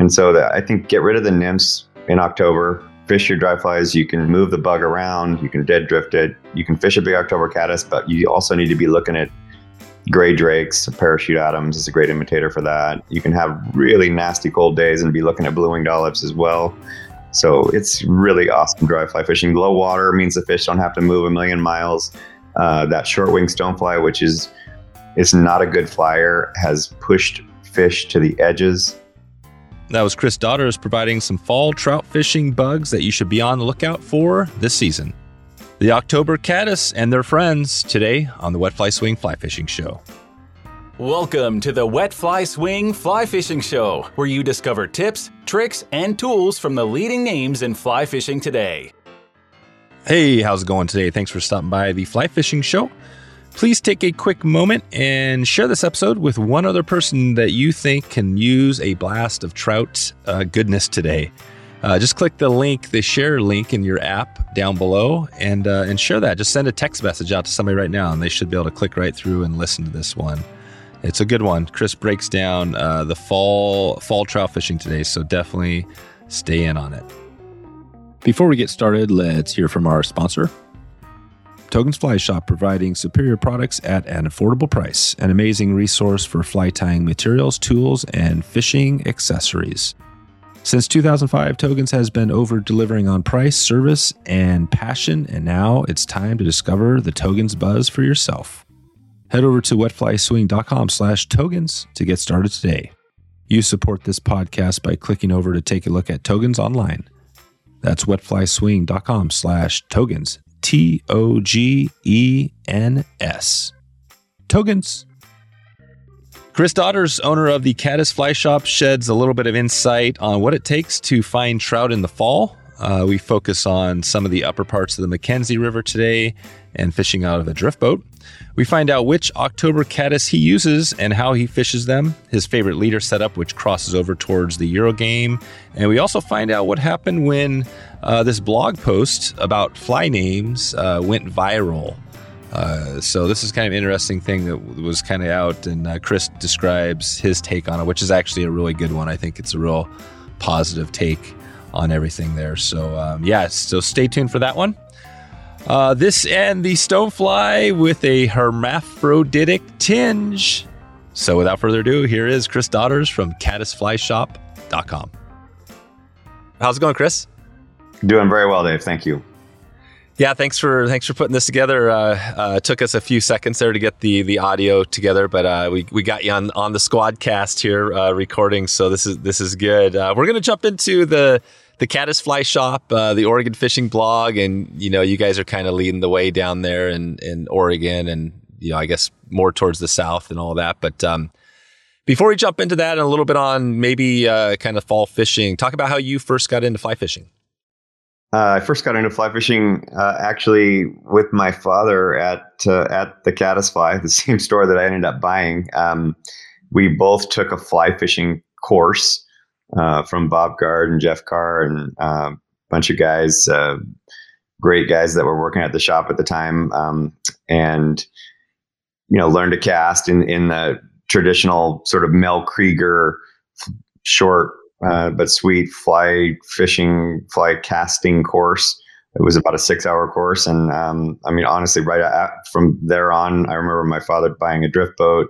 And so I think get rid of the nymphs in October, fish your dry flies. You can move the bug around, you can dead drift it, you can fish a big October caddis, but you also need to be looking at gray drakes, parachute Adams is a great imitator for that. You can have really nasty cold days and be looking at blue winged olives as well. So it's really awesome dry fly fishing. Low water means the fish don't have to move a million miles. Uh, that short wing stonefly, which is is not a good flyer, has pushed fish to the edges. That was Chris Daughters providing some fall trout fishing bugs that you should be on the lookout for this season. The October Caddis and their friends today on the Wet Fly Swing Fly Fishing Show. Welcome to the Wet Fly Swing Fly Fishing Show, where you discover tips, tricks, and tools from the leading names in fly fishing today. Hey, how's it going today? Thanks for stopping by the Fly Fishing Show. Please take a quick moment and share this episode with one other person that you think can use a blast of trout uh, goodness today. Uh, just click the link, the share link in your app down below, and uh, and share that. Just send a text message out to somebody right now, and they should be able to click right through and listen to this one. It's a good one. Chris breaks down uh, the fall fall trout fishing today, so definitely stay in on it. Before we get started, let's hear from our sponsor. Togen's Fly Shop providing superior products at an affordable price, an amazing resource for fly tying materials, tools, and fishing accessories. Since 2005, Togens has been over delivering on price, service, and passion, and now it's time to discover the Togens buzz for yourself. Head over to wetflyswing.com slash togens to get started today. You support this podcast by clicking over to take a look at Togens online. That's wetflyswing.com slash togens, T O G E N S. Togens. Chris Daughters, owner of the Caddis Fly Shop, sheds a little bit of insight on what it takes to find trout in the fall. Uh, we focus on some of the upper parts of the McKenzie River today and fishing out of a drift boat. We find out which October caddis he uses and how he fishes them, his favorite leader setup, which crosses over towards the Euro game. And we also find out what happened when uh, this blog post about fly names uh, went viral. Uh, so this is kind of an interesting thing that was kind of out, and uh, Chris describes his take on it, which is actually a really good one. I think it's a real positive take on everything there. So um, yeah, so stay tuned for that one. Uh, this and the stonefly with a hermaphroditic tinge. So without further ado, here is Chris Daughters from caddisflyshop.com. How's it going, Chris? Doing very well, Dave. Thank you. Yeah, thanks for thanks for putting this together. Uh, uh, it took us a few seconds there to get the the audio together, but uh, we, we got you on on the Squadcast here uh, recording, so this is this is good. Uh, we're gonna jump into the the Caddis Fly Shop, uh, the Oregon Fishing Blog, and you know you guys are kind of leading the way down there in in Oregon, and you know I guess more towards the south and all that. But um, before we jump into that and a little bit on maybe kind of fall fishing, talk about how you first got into fly fishing. Uh, I first got into fly fishing uh, actually with my father at uh, at the Caddis Fly, the same store that I ended up buying. Um, we both took a fly fishing course uh, from Bob Gard and Jeff Carr and a um, bunch of guys, uh, great guys that were working at the shop at the time, um, and you know learned to cast in in the traditional sort of Mel Krieger short uh, but sweet fly fishing, fly casting course. It was about a six hour course. And um, I mean, honestly, right at, from there on, I remember my father buying a drift boat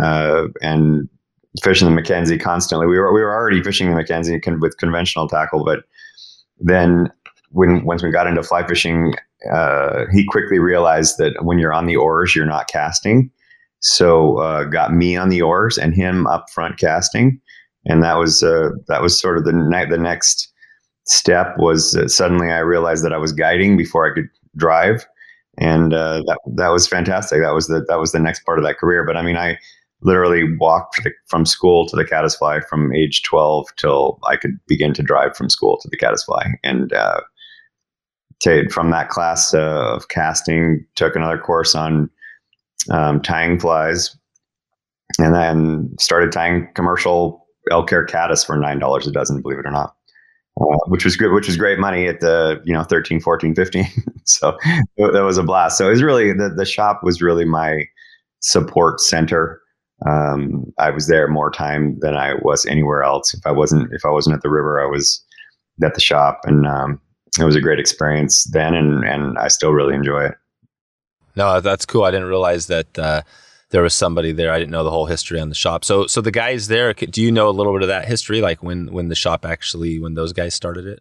uh, and fishing the McKenzie constantly. We were, we were already fishing the McKenzie con- with conventional tackle, but then when once we got into fly fishing, uh, he quickly realized that when you're on the oars, you're not casting. So uh, got me on the oars and him up front casting and that was uh, that was sort of the ne- the next step was suddenly I realized that I was guiding before I could drive, and uh, that that was fantastic. That was the that was the next part of that career. But I mean, I literally walked from school to the Caddisfly from age 12 till I could begin to drive from school to the Caddisfly. And uh, to, from that class uh, of casting, took another course on um, tying flies, and then started tying commercial elk hair caddis for nine dollars a dozen, believe it or not. Uh, which was good, which was great money at the you know 13, 14, 15. so that was a blast. So it was really the the shop was really my support center um, I was there more time than I was anywhere else. If I wasn't if I wasn't at the river, I was at the shop, and um, it was a great experience then, and and I still really enjoy it. No, that's cool. I didn't realize that uh, there was somebody there. I didn't know the whole history on the shop. So, so the guys there, do you know a little bit of that history, like when when the shop actually when those guys started it?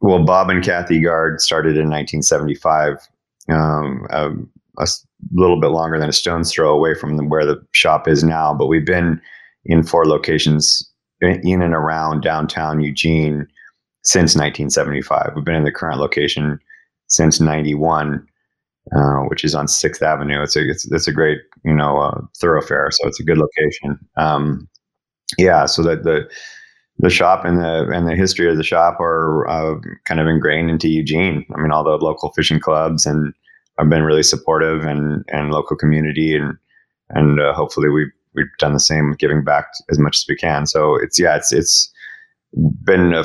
Well, Bob and Kathy Gard started in 1975, um, a, little bit longer than a stone's throw away from where the shop is now. But we've been in four locations in and around downtown Eugene since 1975. We've been in the current location since 91 uh, which is on Sixth Avenue. It's a it's, it's a great you know uh, thoroughfare, so it's a good location. Um, yeah, so that the the shop and the and the history of the shop are uh, kind of ingrained into Eugene. I mean, all the local fishing clubs and have been really supportive and and local community and and uh, hopefully we've we've done the same, giving back as much as we can. So it's yeah, it's it's been a,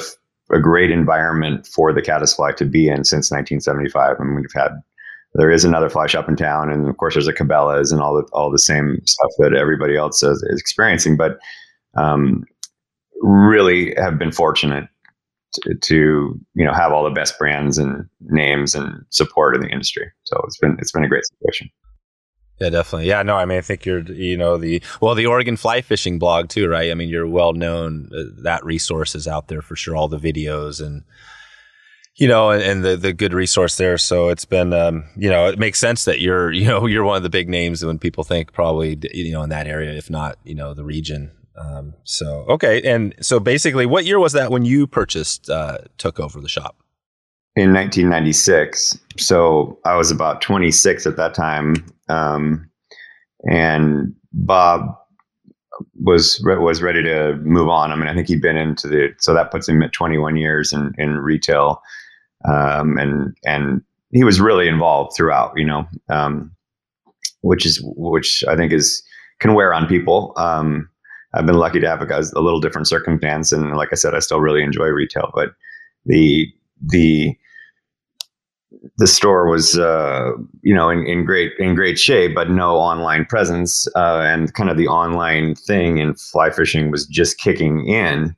a great environment for the caddisfly to be in since 1975, I and mean, we've had there is another fly shop in town, and of course there's a Cabela's and all the all the same stuff that everybody else is, is experiencing. But um, really have been fortunate to, you know have all the best brands and names and support in the industry. So it's been it's been a great situation. Yeah, definitely. Yeah, no, I mean, I think you're, you know, the well, the Oregon fly fishing blog too, right? I mean, you're well known. Uh, that resource is out there for sure. All the videos and you know, and, and, the the good resource there. So it's been, um, you know, it makes sense that you're, you know, you're one of the big names when people think probably, you know, in that area, if not, you know, the region. Um, so okay, and so basically, what year was that when you purchased, uh, took over the shop? In 1996. So I was about 26 at that time, um, and Bob was was ready to move on. I mean, I think he'd been into the so that puts him at 21 years in in retail um, and and he was really involved throughout. You know, um, which is which I think is can wear on people. Um, I've been lucky to have a, a little different circumstance, and like I said, I still really enjoy retail. But the the the store was uh, you know in, in great in great shape, but no online presence, uh, and kind of the online thing in fly fishing was just kicking in.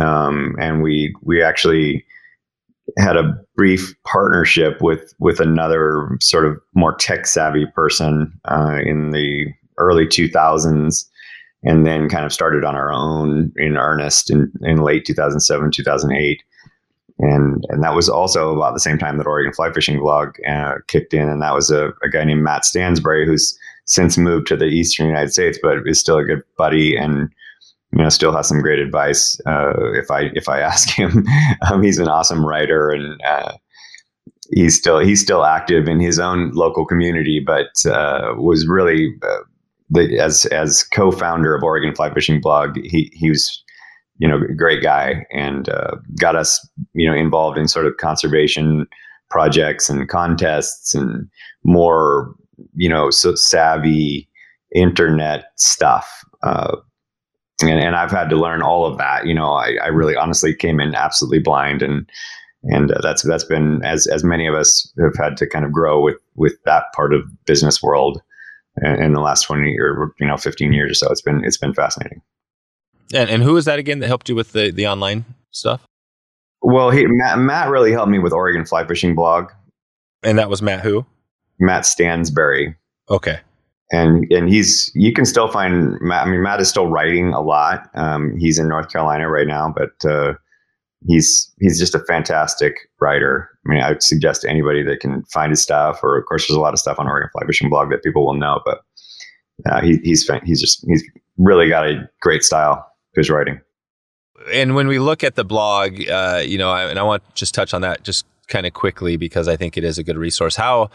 Um, and we we actually had a brief partnership with with another sort of more tech savvy person uh, in the early 2000s and then kind of started on our own in earnest in, in late 2007 2008 and and that was also about the same time that Oregon Fly Fishing Blog uh, kicked in, and that was a, a guy named Matt Stansbury who's since moved to the Eastern United States, but is still a good buddy and you know still has some great advice uh, if I if I ask him. um, he's an awesome writer and uh, he's still he's still active in his own local community, but uh, was really uh, the, as as co-founder of Oregon Fly Fishing Blog. He he was you know a great guy and uh, got us you know involved in sort of conservation projects and contests and more you know so savvy internet stuff. Uh, and, and I've had to learn all of that. You know, I, I really honestly came in absolutely blind, and and uh, that's that's been as as many of us have had to kind of grow with with that part of business world in, the last twenty or you know fifteen years or so. It's been it's been fascinating. And and who is that again that helped you with the the online stuff? Well, he, Matt, Matt really helped me with Oregon Fly Fishing blog. And that was Matt who? Matt Stansbury. Okay and and he's you can still find Matt. I mean, Matt is still writing a lot. Um, he's in North Carolina right now, but uh, he's he's just a fantastic writer. I mean, I would suggest to anybody that can find his stuff, or of course, there's a lot of stuff on Oregon Fly Fishing blog that people will know, but uh, he, he's he's just he's really got a great style to his writing. And when we look at the blog, uh, you know, and I want to just touch on that just kind of quickly because I think it is a good resource. How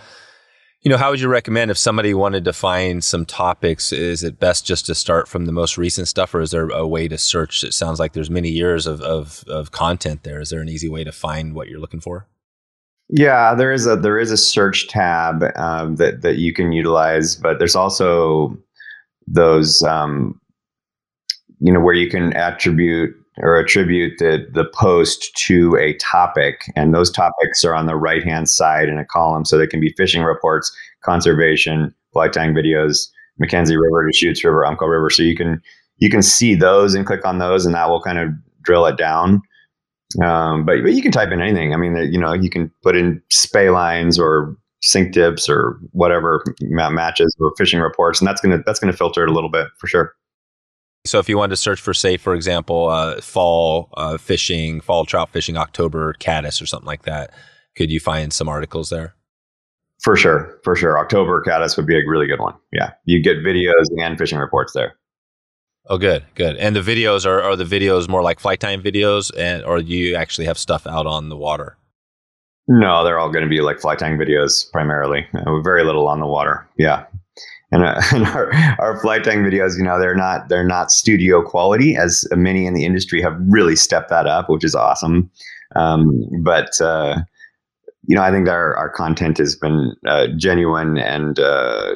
you know, how would you recommend if somebody wanted to find some topics? Is it best just to start from the most recent stuff, or is there a way to search? It sounds like there's many years of, of, of content there. Is there an easy way to find what you're looking for? Yeah, there is a there is a search tab um, that that you can utilize, but there's also those um, you know where you can attribute or attribute the, the post to a topic. And those topics are on the right hand side in a column. So they can be fishing reports, conservation, fly tying videos, McKenzie River, Deschutes River, Umpqua River. So you can you can see those and click on those, and that will kind of drill it down. Um, but but you can type in anything. I mean, you know, you can put in spey lines or sink tips or whatever matches or fishing reports, and that's gonna that's gonna filter it a little bit for sure. So if you wanted to search for, say, for example, uh, fall uh, fishing, fall trout fishing, October caddis or something like that, could you find some articles there? For sure, for sure. October caddis would be a really good one. Yeah, you get videos and fishing reports there. Oh, good, good. And the videos are are the videos more like fly tying videos, and or do you actually have stuff out on the water? No, they're all going to be like fly tying videos primarily. Uh, very little on the water. Yeah, and, uh, and our our fly tying videos, you know, they're not they're not studio quality as many in the industry have really stepped that up, which is awesome. Um, but uh, you know, I think our our content has been uh, genuine and uh,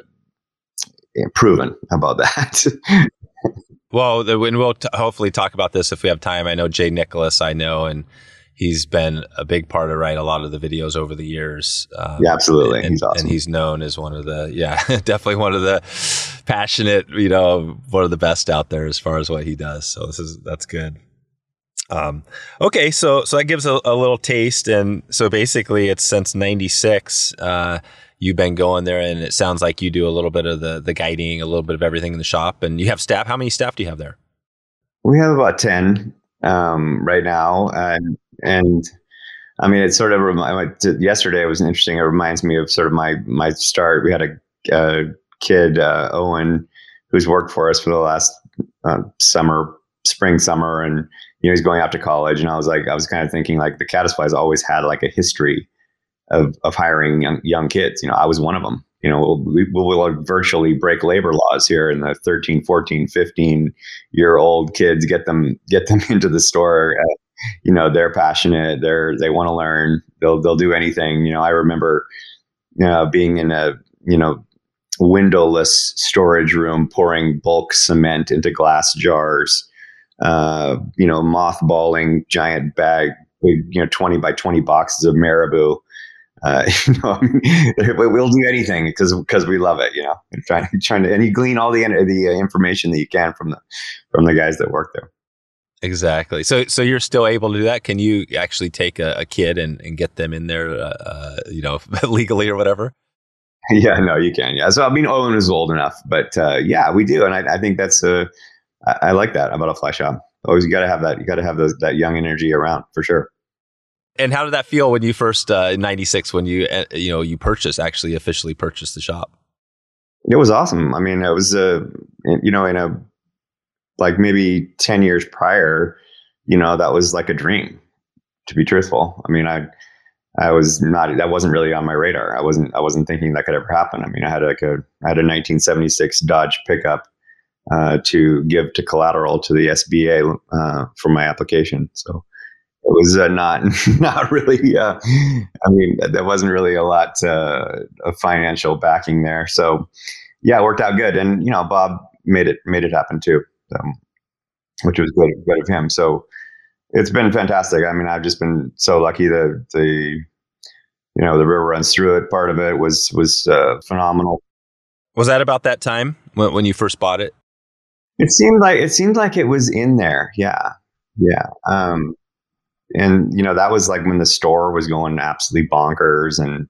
proven about that. Well, and we'll t- hopefully talk about this if we have time. I know Jay Nicholas, I know, and he's been a big part of right a lot of the videos over the years. Um, yeah, absolutely. And, he's awesome. and he's known as one of the yeah, definitely one of the passionate, you know, one of the best out there as far as what he does. So this is that's good. Um, okay, so so that gives a, a, little taste, and so basically it's since '96. Uh, you've been going there, and it sounds like you do a little bit of the the guiding, a little bit of everything in the shop, and you have staff. How many staff do you have there? We have about ten um, right now, and and I mean, it sort of remind, yesterday was interesting. It reminds me of sort of my my start. We had a, a kid, uh, Owen, who's worked for us for the last uh, summer, spring, summer, and you know he's going off to college. And I was like, I was kind of thinking like the Caddisflies always had like a history of of hiring young young kids. You know, I was one of them. You know, we, we will virtually break labor laws here in the 13, 14, 15 year old kids, get them get them into the store. You know, they're passionate. They're they want to learn. They'll they'll do anything. You know, I remember you know, being in a you know windowless storage room pouring bulk cement into glass jars. Uh, you know, mothballing giant bag, you know, 20 by 20 boxes of marabou uh, you know, we'll do anything because because we love it, you know. And trying trying to and you glean all the the uh, information that you can from the from the guys that work there. Exactly. So so you're still able to do that. Can you actually take a, a kid and, and get them in there, uh, uh you know, legally or whatever? Yeah, no, you can. Yeah. So I mean, Owen is old enough, but uh, yeah, we do, and I, I think that's a I, I like that about a fly shop. Always, you got to have that. You got to have those, that young energy around for sure. And how did that feel when you first uh, in '96 when you uh, you know you purchased actually officially purchased the shop? It was awesome. I mean, it was uh, you know in a like maybe ten years prior, you know that was like a dream. To be truthful, I mean, I I was not that wasn't really on my radar. I wasn't I wasn't thinking that could ever happen. I mean, I had like a I had a 1976 Dodge pickup uh, to give to collateral to the SBA uh, for my application. So it was uh, not not really. Uh, I mean, there wasn't really a lot uh, of financial backing there. So yeah, it worked out good, and you know, Bob made it made it happen too, um, which was good good of him. So it's been fantastic. I mean, I've just been so lucky that the you know the river runs through it. Part of it was was uh, phenomenal. Was that about that time when, when you first bought it? It seemed like it seemed like it was in there. Yeah, yeah. Um, and you know that was like when the store was going absolutely bonkers and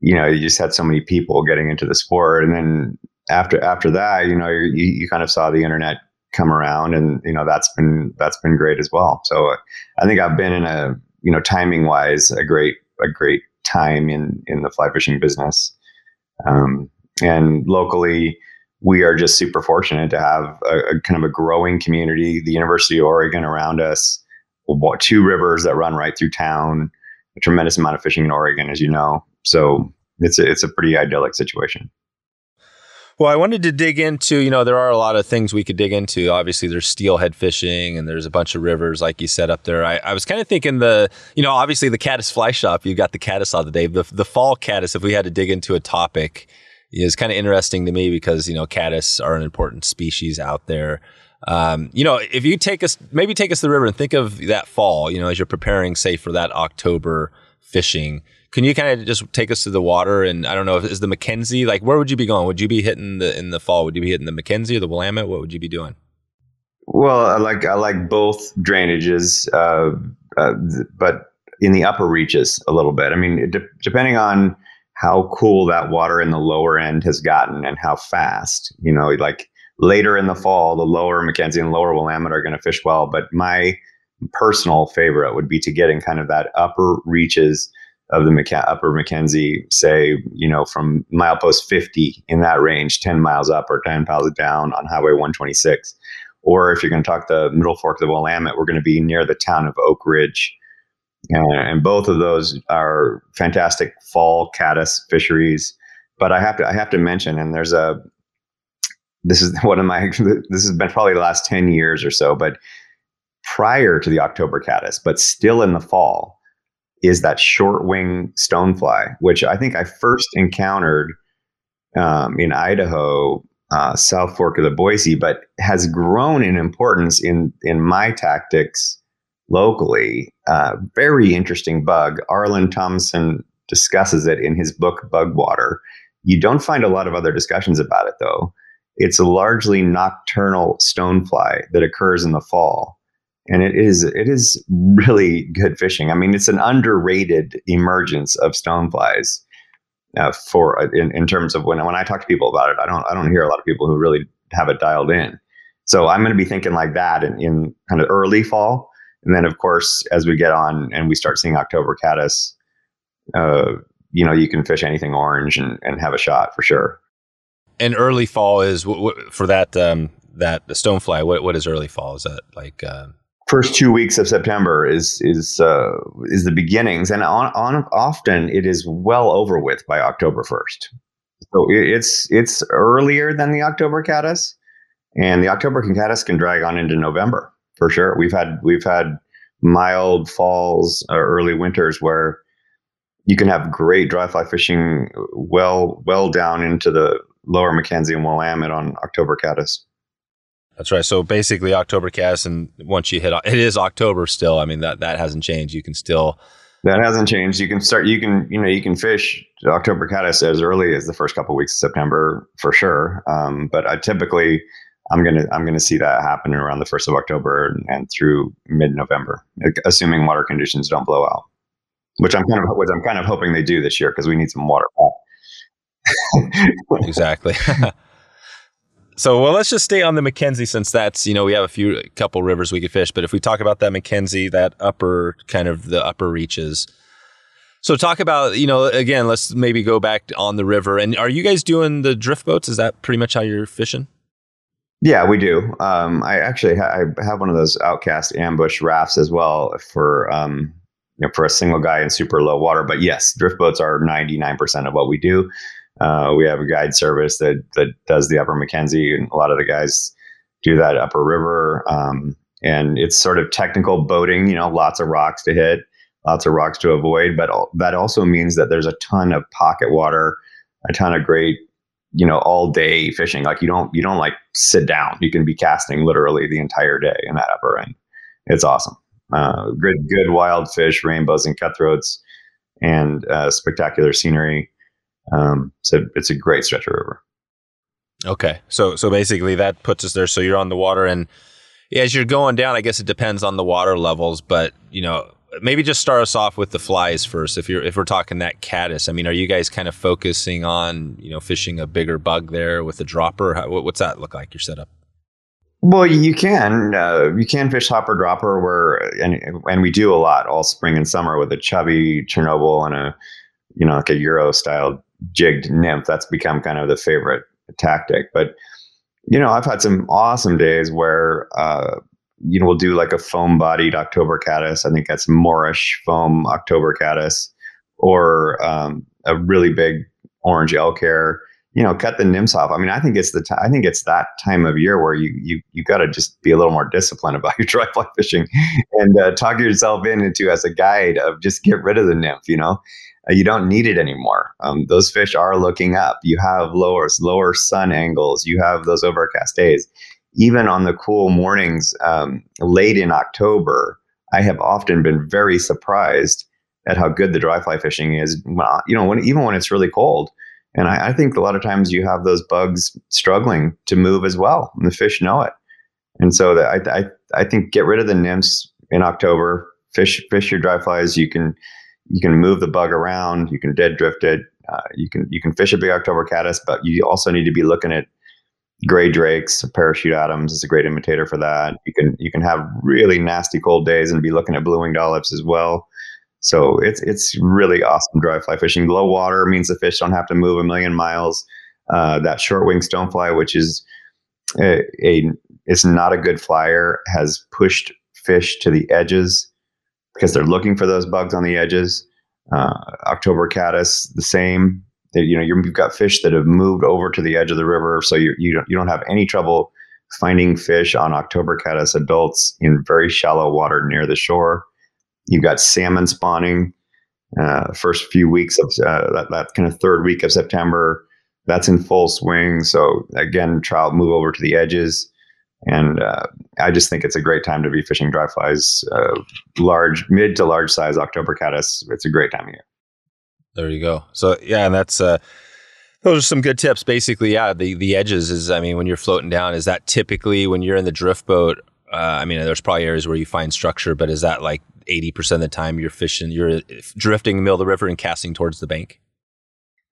you know you just had so many people getting into the sport and then after after that you know you, you kind of saw the internet come around and you know that's been that's been great as well so i think i've been in a you know timing wise a great a great time in in the fly fishing business um, and locally we are just super fortunate to have a, a kind of a growing community the university of oregon around us two rivers that run right through town. A tremendous amount of fishing in Oregon, as you know. So it's a, it's a pretty idyllic situation. Well, I wanted to dig into, you know, there are a lot of things we could dig into. Obviously, there's steelhead fishing and there's a bunch of rivers, like you said up there. I, I was kind of thinking the, you know, obviously the caddis fly shop, You've got the caddis all the day. The, the fall caddis, if we had to dig into a topic, is kind of interesting to me because, you know, caddis are an important species out there. Um, you know, if you take us, maybe take us to the river and think of that fall, you know, as you're preparing, say, for that October fishing, Can you kind of just take us to the water? And I don't know, is the McKenzie like where would you be going? Would you be hitting the in the fall? Would you be hitting the McKenzie or the Willamette? What would you be doing? Well, I like I like both drainages, uh, uh, but in the upper reaches a little bit. I mean, de- depending on how cool that water in the lower end has gotten and how fast, you know, like later in the fall, the lower McKenzie and lower Willamette are going to fish well. But my personal favorite would be to get in kind of that upper reaches of the Mac- upper McKenzie, say, you know, from milepost 50 in that range, 10 miles up or 10 miles down on Highway 126. Or if you're going to talk the middle fork of the Willamette, we're going to be near the town of Oakridge. and both of those are fantastic fall caddis fisheries. But I have to I have to mention, and there's a this is one of my this has been probably the last 10 years or so, but prior to the October caddis, but still in the fall, is that short wing stonefly, which I think I first encountered um, in Idaho, uh, South Fork of the Boise, but has grown in importance in in my tactics locally. Uh, very interesting bug. Arlen Thompson discusses it in his book Bugwater. You don't find a lot of other discussions about it though. It's a largely nocturnal stonefly that occurs in the fall and it is it is really good fishing. I mean, it's an underrated emergence of stoneflies uh, for uh, in, in terms of when when I talk to people about it. I don't I don't hear a lot of people who really have it dialed in. So I'm going to be thinking like that in, in kind of early fall, and then of course as we get on and we start seeing October caddis, uh, you know, you can fish anything orange and, and have a shot for sure. And early fall is w- w- for that um, that the stonefly. What what is early fall? Is that like? Uh first two weeks of September is is uh, is the beginnings, and on, on often it is well over with by October first. So it's it's earlier than the October caddis, and the October caddis can drag on into November for sure. We've had we've had mild falls or early winters where you can have great dry fly fishing well well down into the lower McKenzie and Willamette on October caddis. That's right. So basically, October caddis, and once you hit, it is October still. I mean that that hasn't changed. You can still. That hasn't changed. You can start. You can you know you can fish October caddis as early as the first couple of weeks of September for sure. Um, but I typically I'm gonna I'm gonna see that happen around the first of October and, and through mid November, assuming water conditions don't blow out, which I'm kind of which I'm kind of hoping they do this year because we need some water. exactly. So, well, let's just stay on the McKenzie since that's, you know, we have a few, a couple rivers we could fish. But if we talk about that McKenzie, that upper kind of the upper reaches. So, talk about, you know, again, let's maybe go back on the river. And are you guys doing the drift boats? Is that pretty much how you're fishing? Yeah, we do. Um, I actually ha- I have one of those outcast ambush rafts as well for, um, you know, for a single guy in super low water. But yes, drift boats are 99% of what we do. Uh, we have a guide service that that does the Upper McKenzie, and a lot of the guys do that Upper River. Um, and it's sort of technical boating. You know, lots of rocks to hit, lots of rocks to avoid. But that also means that there's a ton of pocket water, a ton of great, you know, all day fishing. Like you don't you don't like sit down. You can be casting literally the entire day in that upper end. It's awesome. Uh, good good wild fish, rainbows and cutthroats, and uh, spectacular scenery. Um, so it's a great stretch of river. Okay, so so basically that puts us there. So you're on the water, and as you're going down, I guess it depends on the water levels. But you know, maybe just start us off with the flies first. If you're if we're talking that caddis, I mean, are you guys kind of focusing on you know fishing a bigger bug there with a dropper? How, what's that look like? Your setup? Well, you can uh, you can fish hopper dropper where and and we do a lot all spring and summer with a chubby Chernobyl and a you know like a Euro style jigged nymph. That's become kind of the favorite tactic. But you know, I've had some awesome days where uh, you know we'll do like a foam bodied October caddis. I think that's Morrish foam October caddis, or um, a really big orange elk hair. You know, cut the nymphs off. I mean, I think it's the t- I think it's that time of year where you you you got to just be a little more disciplined about your dry fly fishing, and uh, talk yourself in into as a guide of just get rid of the nymph. You know, you don't need it anymore. Um, those fish are looking up. You have lower lower sun angles. You have those overcast days. Even on the cool mornings um, late in October, I have often been very surprised at how good the dry fly fishing is. You know, when, even when it's really cold. And I, I, think a lot of times you have those bugs struggling to move as well, and the fish know it. And so that I, I, I think get rid of the nymphs in October. Fish fish your dry flies. You can you can move the bug around. You can dead drift it. Uh, you can you can fish a big October caddis, but you also need to be looking at gray drakes, parachute Adams is a great imitator for that. You can you can have really nasty cold days and be looking at blue winged olives as well. So it's it's really awesome dry fly fishing. Low water means the fish don't have to move a million miles. Uh, that short wing stonefly, which is a, a not a good flyer, has pushed fish to the edges because they're looking for those bugs on the edges. Uh, October caddis, the same. They, you know, you've got fish that have moved over to the edge of the river, so you you don't you don't have any trouble finding fish on October caddis adults in very shallow water near the shore. You've got salmon spawning. Uh, first few weeks of uh, that, that kind of third week of September, that's in full swing. So again, trout move over to the edges, and uh, I just think it's a great time to be fishing dry flies, uh, large, mid to large size October caddis. It's a great time of year. There you go. So yeah, and that's uh, those are some good tips. Basically, yeah, the the edges is. I mean, when you're floating down, is that typically when you're in the drift boat? Uh, I mean, there's probably areas where you find structure, but is that like 80% of the time you're fishing, you're drifting in the middle of the river and casting towards the bank?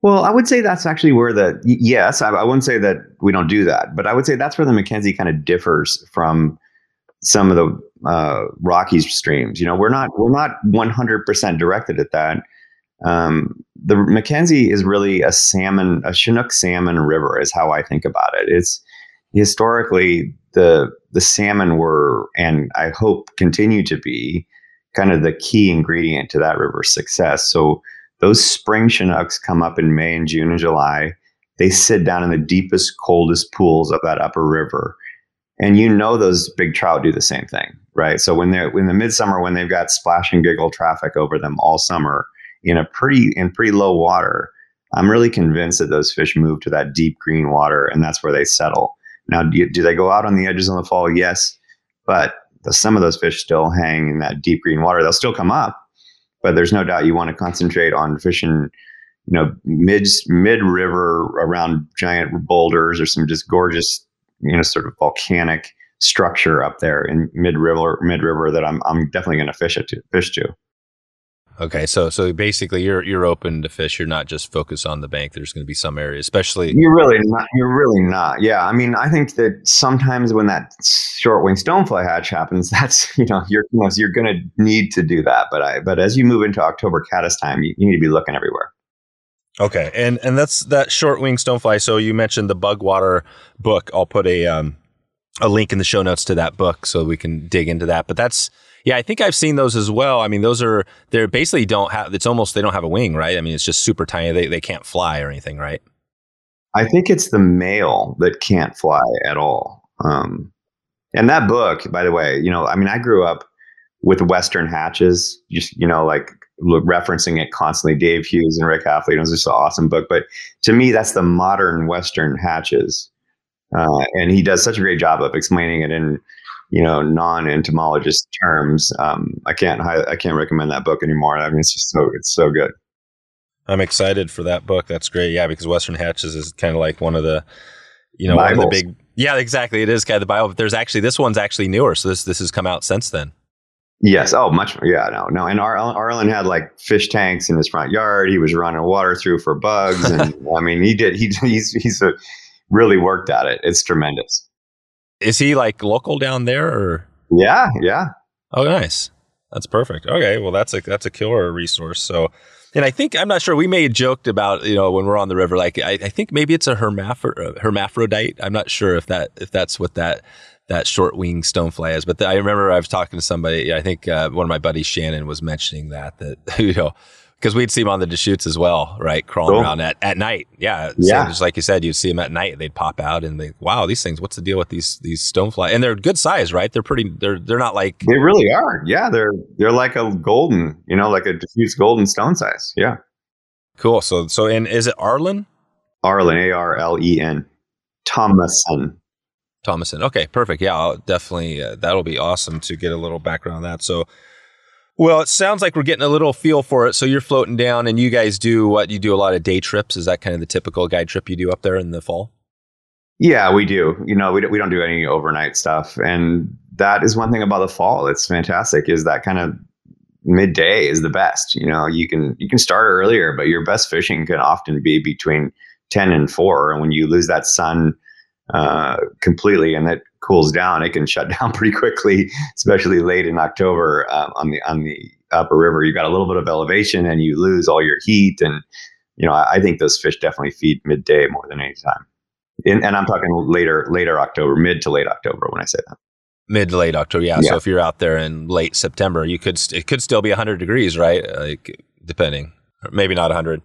Well, I would say that's actually where the, yes, I, I wouldn't say that we don't do that, but I would say that's where the McKenzie kind of differs from some of the uh, Rockies streams. You know, we're not, we're not 100% directed at that. Um, the McKenzie is really a salmon, a Chinook salmon river, is how I think about it. It's historically the the salmon were, and I hope continue to be, kind of the key ingredient to that river's success. So those spring Chinooks come up in May and June and July. They sit down in the deepest, coldest pools of that upper river. And you know those big trout do the same thing, right? So when they're in the midsummer, when they've got splash and giggle traffic over them all summer in a pretty in pretty low water, I'm really convinced that those fish move to that deep green water, and that's where they settle. Now, do, you, do they go out on the edges in the fall? Yes, but the, some of those fish still hang in that deep green water. They'll still come up, but there's no doubt you want to concentrate on fishing, you know, mid mid river around giant boulders or some just gorgeous, you know, sort of volcanic structure up there in mid river mid river that I'm I'm definitely going to fish it to fish to. Okay, so so basically, you're you're open to fish. You're not just focused on the bank. There's going to be some areas, especially you're really not. You're really not. Yeah, I mean, I think that sometimes when that short wing stonefly hatch happens, that's you know you're you know, you're going to need to do that. But I but as you move into October caddis time, you, you need to be looking everywhere. Okay, and and that's that short wing stonefly. So you mentioned the Bugwater book. I'll put a um a link in the show notes to that book so we can dig into that. But that's yeah, I think I've seen those as well. I mean, those are they're basically don't have. It's almost they don't have a wing, right? I mean, it's just super tiny. They they can't fly or anything, right? I think it's the male that can't fly at all. Um, and that book, by the way, you know, I mean, I grew up with Western hatches, just you know, like referencing it constantly. Dave Hughes and Rick Hafele. It was just an awesome book. But to me, that's the modern Western hatches, uh, and he does such a great job of explaining it in you know non-entomologist terms. Um, i can't i can't recommend that book anymore. I mean it's just so it's so good. I'm excited for that book. That's great. Yeah because western hatches is kind of like one of the you know Bibles. one of the big yeah exactly. It is kind of the bible but there's actually this one's actually newer so this this has come out since then. Yes. Oh much yeah no no. And Ar- arlen had like fish tanks in his front yard. He was running water through for bugs and i mean he did he he's he's a, really worked at it it's tremendous is he like local down there or? Yeah, yeah. Oh, nice. That's perfect. Okay, well, that's a that's a killer resource. So, and I think I'm not sure. We may have joked about you know when we're on the river, like I, I think maybe it's a hermaphr- hermaphrodite. I'm not sure if that if that's what that that short wing stonefly is. But the, I remember I was talking to somebody. I think uh, one of my buddies, Shannon, was mentioning that that you know because we'd see them on the Deschutes as well, right? Crawling cool. around at, at night. Yeah. Yeah. just like you said, you'd see them at night. They'd pop out and they, wow, these things, what's the deal with these, these stonefly? And they're good size, right? They're pretty, they're, they're not like. They really are. Yeah. They're, they're like a golden, you know, like a Deschutes golden stone size. Yeah. Cool. So, so, and is it Arlen? Arlen, A R L E N. Thompson. Thompson. Okay, perfect. Yeah, I'll definitely, uh, that'll be awesome to get a little background on that. So, Well, it sounds like we're getting a little feel for it. So you're floating down, and you guys do what? You do a lot of day trips. Is that kind of the typical guide trip you do up there in the fall? Yeah, we do. You know, we don't, we don't do any overnight stuff, and that is one thing about the fall. It's fantastic. Is that kind of midday is the best. You know, you can you can start earlier, but your best fishing can often be between ten and four. And when you lose that sun uh, completely and it cools down, it can shut down pretty quickly, especially late in October um, on the on the upper river. You've got a little bit of elevation and you lose all your heat. And you know, I, I think those fish definitely feed midday more than any time. In, and I'm talking later later October, mid to late October when I say that mid to late October. Yeah. yeah. So if you're out there in late September, you could it could still be 100 degrees, right? Like depending, maybe not 100.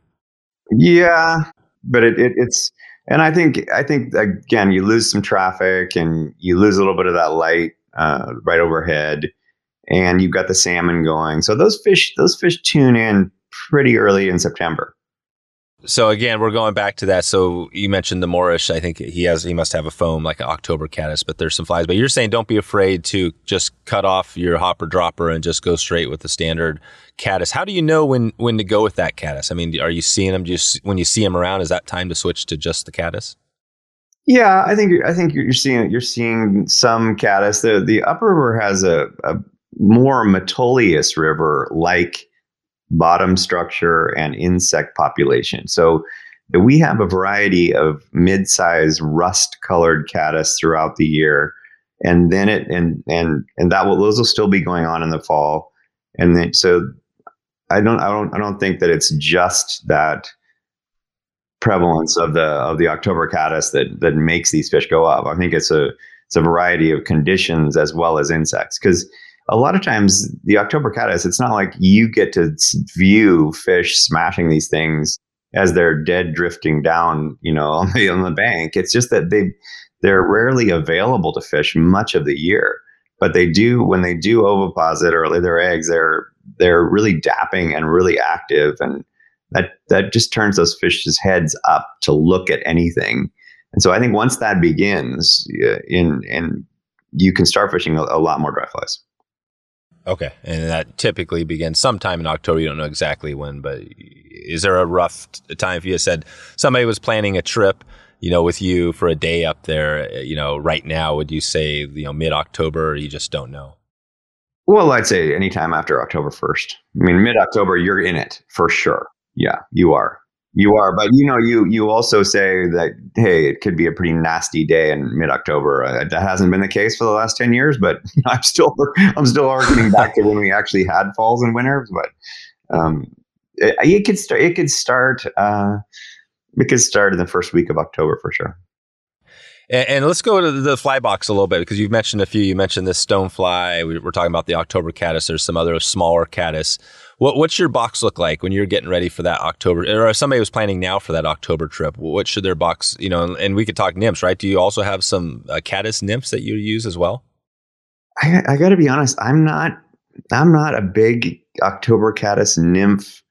Yeah, but it, it, it's and I think I think again you lose some traffic and you lose a little bit of that light uh, right overhead, and you've got the salmon going. So those fish those fish tune in pretty early in September. So again, we're going back to that. So you mentioned the Morrish. I think he has he must have a foam like an October caddis, but there's some flies. But you're saying don't be afraid to just cut off your hopper dropper and just go straight with the standard caddis. How do you know when when to go with that caddis? I mean, are you seeing them just when you see them around? Is that time to switch to just the caddis? Yeah, I think I think you're seeing you're seeing some caddis. The the upper river has a, a more Metolius river like bottom structure, and insect population. So we have a variety of mid-sized rust-colored caddis throughout the year, and then it and and and that will those will still be going on in the fall, and then so I don't I don't I don't think that it's just that prevalence of the of the October caddis that that makes these fish go up. I think it's a it's a variety of conditions as well as insects because a lot of times the October caddis, it's not like you get to view fish smashing these things as they're dead drifting down, you know, on the on the bank. It's just that they they're rarely available to fish much of the year. But they do when they do oviposit or lay their eggs, they're they're really dapping and really active, and that that just turns those fish's heads up to look at anything. And so I think once that begins, in in you can start fishing a, a lot more dry flies. Okay, and that typically begins sometime in October. You don't know exactly when, but is there a rough time? If you said somebody was planning a trip, you know, with you for a day up there, eh, you know, right now, would you say you know mid October? Or you just don't know? Well, I'd say anytime after October first. I mean, mid October, you're in it for sure. Yeah, you are. You are, but you know, you you also say that hey, it could be a pretty nasty day in mid October. Uh, that hasn't been the case for the last ten years, but I'm still I'm still arguing back to when we actually had falls and winters. But um, it, it could start. It could start. Uh, it could start in the first week of October for sure. And, and, let's go to the fly box a little bit because you've mentioned a few. You mentioned this stonefly. We, are talking about the October caddis. There's some other smaller caddis. What, what's your box look like when you're getting ready for that October? Or if somebody was planning now for that October trip, what should their box? You know, and, and we could talk nymphs, right? Do you also have some uh, caddis nymphs that you use as well? I, I got to be honest. I'm not. I'm not a big October caddis nymph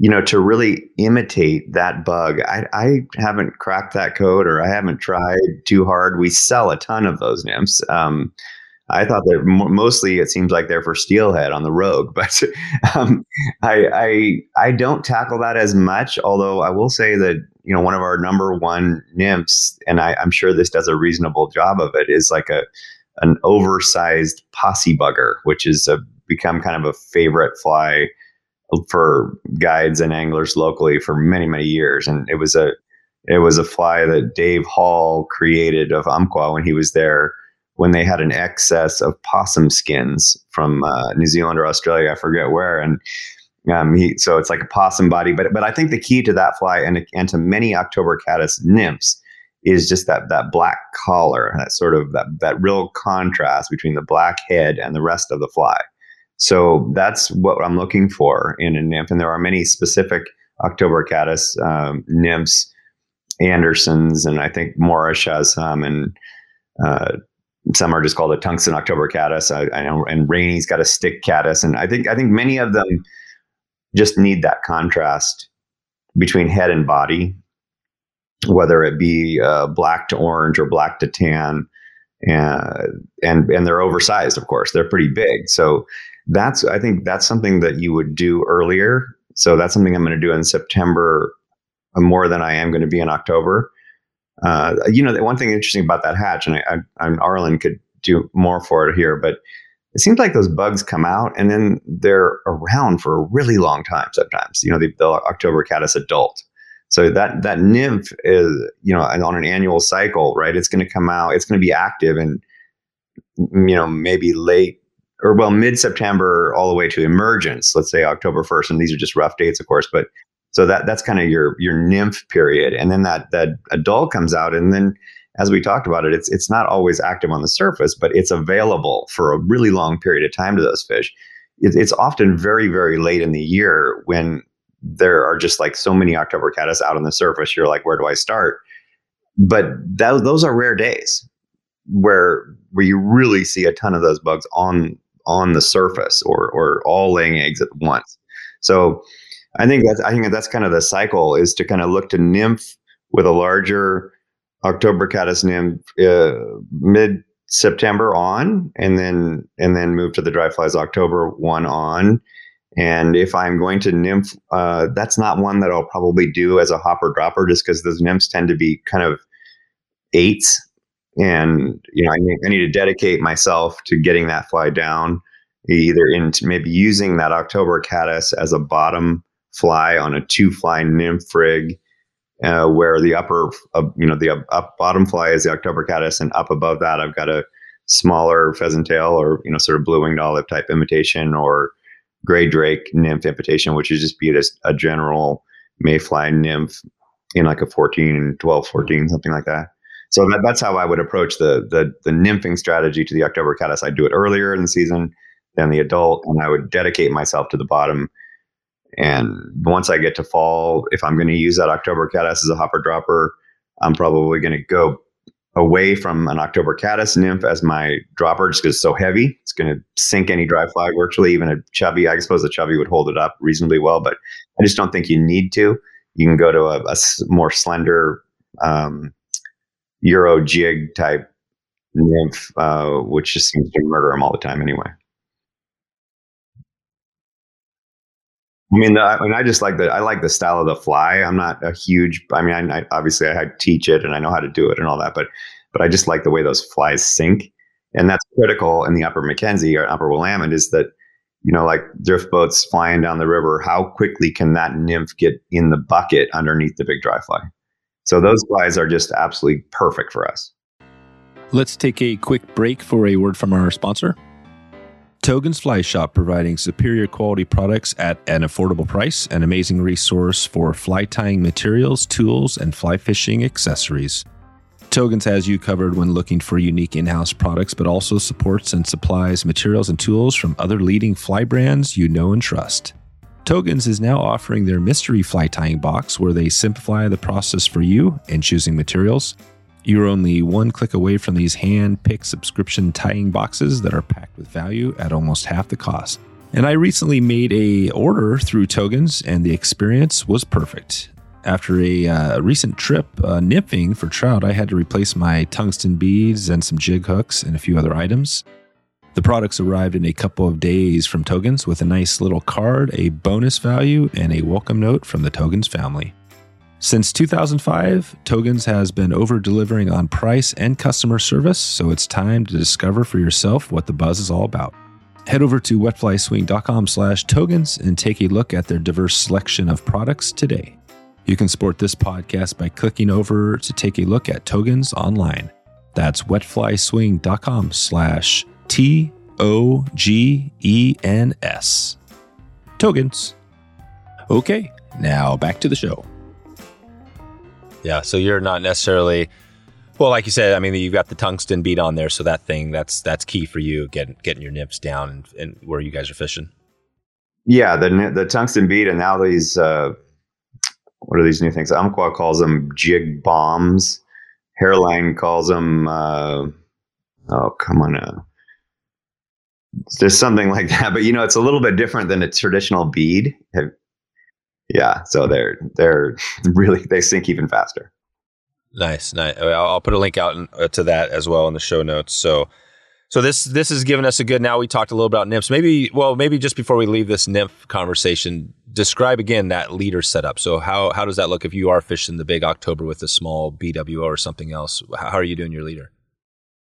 you know, to really imitate that bug, I, I haven't cracked that code or I haven't tried too hard. We sell a ton of those nymphs. Um, I thought that mostly it seems like they're for steelhead on the rogue, but um, I, I I don't tackle that as much. Although I will say that you know one of our number one nymphs, and I, I'm sure this does a reasonable job of it, is like a an oversized possie bugger, which is a, become kind of a favorite fly for guides and anglers locally for many many years, and it was a it was a fly that Dave Hall created of Umpqua when he was there when they had an excess of possum skins from uh, New Zealand or Australia, I forget where, and um, he so it's like a possum body. But but I think the key to that fly and and to many October caddis nymphs is just that that black collar, that sort of that that real contrast between the black head and the rest of the fly. So that's what I'm looking for in a nymph. And there are many specific October caddis um, nymphs, Andersons, and I think Morrish has some, and uh, some are just called a tungsten October caddis. I, I know, and Rainy's got a stick caddis, and I think I think many of them just need that contrast between head and body, whether it be uh, black to orange or black to tan, and and and they're oversized. Of course, they're pretty big, so that's I think that's something that you would do earlier. So that's something I'm going to do in September uh, more than I am going to be in October. Uh, you know, the one thing interesting about that hatch, and I, I, I'm Arlen could do more for it here, but it seems like those bugs come out and then they're around for a really long time. Sometimes, you know, the, the October caddis adult. So that that nymph is, you know, on an annual cycle, right? It's going to come out. It's going to be active and you know maybe late or well mid September all the way to emergence. Let's say October first, and these are just rough dates, of course, but so that that's kind of your your nymph period, and then that that adult comes out, and then as we talked about it, it's it's not always active on the surface, but it's available for a really long period of time to those fish. It, it's often very very late in the year when there are just like so many October caddis out on the surface. You're like, where do I start? But that, those are rare days where where you really see a ton of those bugs on on the surface or or all laying eggs at once. So I think that's I think that's kind of the cycle is to kind of look to nymph with a larger October caddis nymph uh, mid September on, and then and then move to the dry flies October one on. And if I'm going to nymph, uh, that's not one that I'll probably do as a hopper dropper, just because those nymphs tend to be kind of eights, and you know I need, I need to dedicate myself to getting that fly down, either into maybe using that October caddis as a bottom fly on a two fly nymph rig, uh, where the upper, uh, you know, the up, bottom fly is the October caddis, and up above that, I've got a smaller pheasant tail or you know, sort of blue winged olive type imitation or gray drake nymph imitation, which is just be a general mayfly nymph in like a 14, 12, 14, something like that. So that, that's how I would approach the, the the nymphing strategy to the October caddis. I'd do it earlier in the season than the adult, and I would dedicate myself to the bottom and once I get to fall, if I'm going to use that October caddis as a hopper dropper, I'm probably going to go away from an October caddis nymph as my dropper just because it's so heavy. It's going to sink any dry fly virtually, even a chubby. I suppose a chubby would hold it up reasonably well, but I just don't think you need to. You can go to a, a more slender um, Euro jig type nymph, uh, which just seems to murder them all the time anyway. I mean, the, I mean, I just like the I like the style of the fly. I'm not a huge. I mean, I, I, obviously I teach it and I know how to do it and all that, but but I just like the way those flies sink, and that's critical in the upper McKenzie or upper Willamette is that you know like drift boats flying down the river. How quickly can that nymph get in the bucket underneath the big dry fly? So those flies are just absolutely perfect for us. Let's take a quick break for a word from our sponsor. Togen's Fly Shop providing superior quality products at an affordable price, an amazing resource for fly tying materials, tools, and fly fishing accessories. Togens has you covered when looking for unique in house products, but also supports and supplies materials and tools from other leading fly brands you know and trust. Togens is now offering their mystery fly tying box where they simplify the process for you in choosing materials, you're only one click away from these hand picked subscription tying boxes that are packed with value at almost half the cost. And I recently made a order through Togens, and the experience was perfect. After a uh, recent trip uh, for trout, I had to replace my tungsten beads and some jig hooks and a few other items. The products arrived in a couple of days from Togens with a nice little card, a bonus value, and a welcome note from the Togens family. Since 2005, Togens has been over delivering on price and customer service, so it's time to discover for yourself what the buzz is all about. Head over to wetflyswing.com slash togens and take a look at their diverse selection of products today. You can support this podcast by clicking over to take a look at Togens online. That's wetflyswing.com slash T O G E N S. Togens. Okay, now back to the show. Yeah. So you're not necessarily, well, like you said, I mean, you've got the tungsten bead on there, so that thing that's that's key for you getting getting your nymphs down and, and where you guys are fishing. Yeah, the the tungsten bead, and now these uh, what are these new things? Umpqua calls them jig bombs. Hareline calls them. Uh, oh, come on. Uh, there's something like that, but you know, it's a little bit different than a traditional bead. Have, yeah, so they're they're really they sink even faster. Nice, nice. I'll put a link out uh, to that as well in the show notes. So, So this this has given us a good. Now we talked a little about nymphs. Maybe well, maybe just before we leave this nymph conversation, describe again that leader setup. So how how does that look if you are fishing the big October with a small BWO or something else? How are you doing your leader?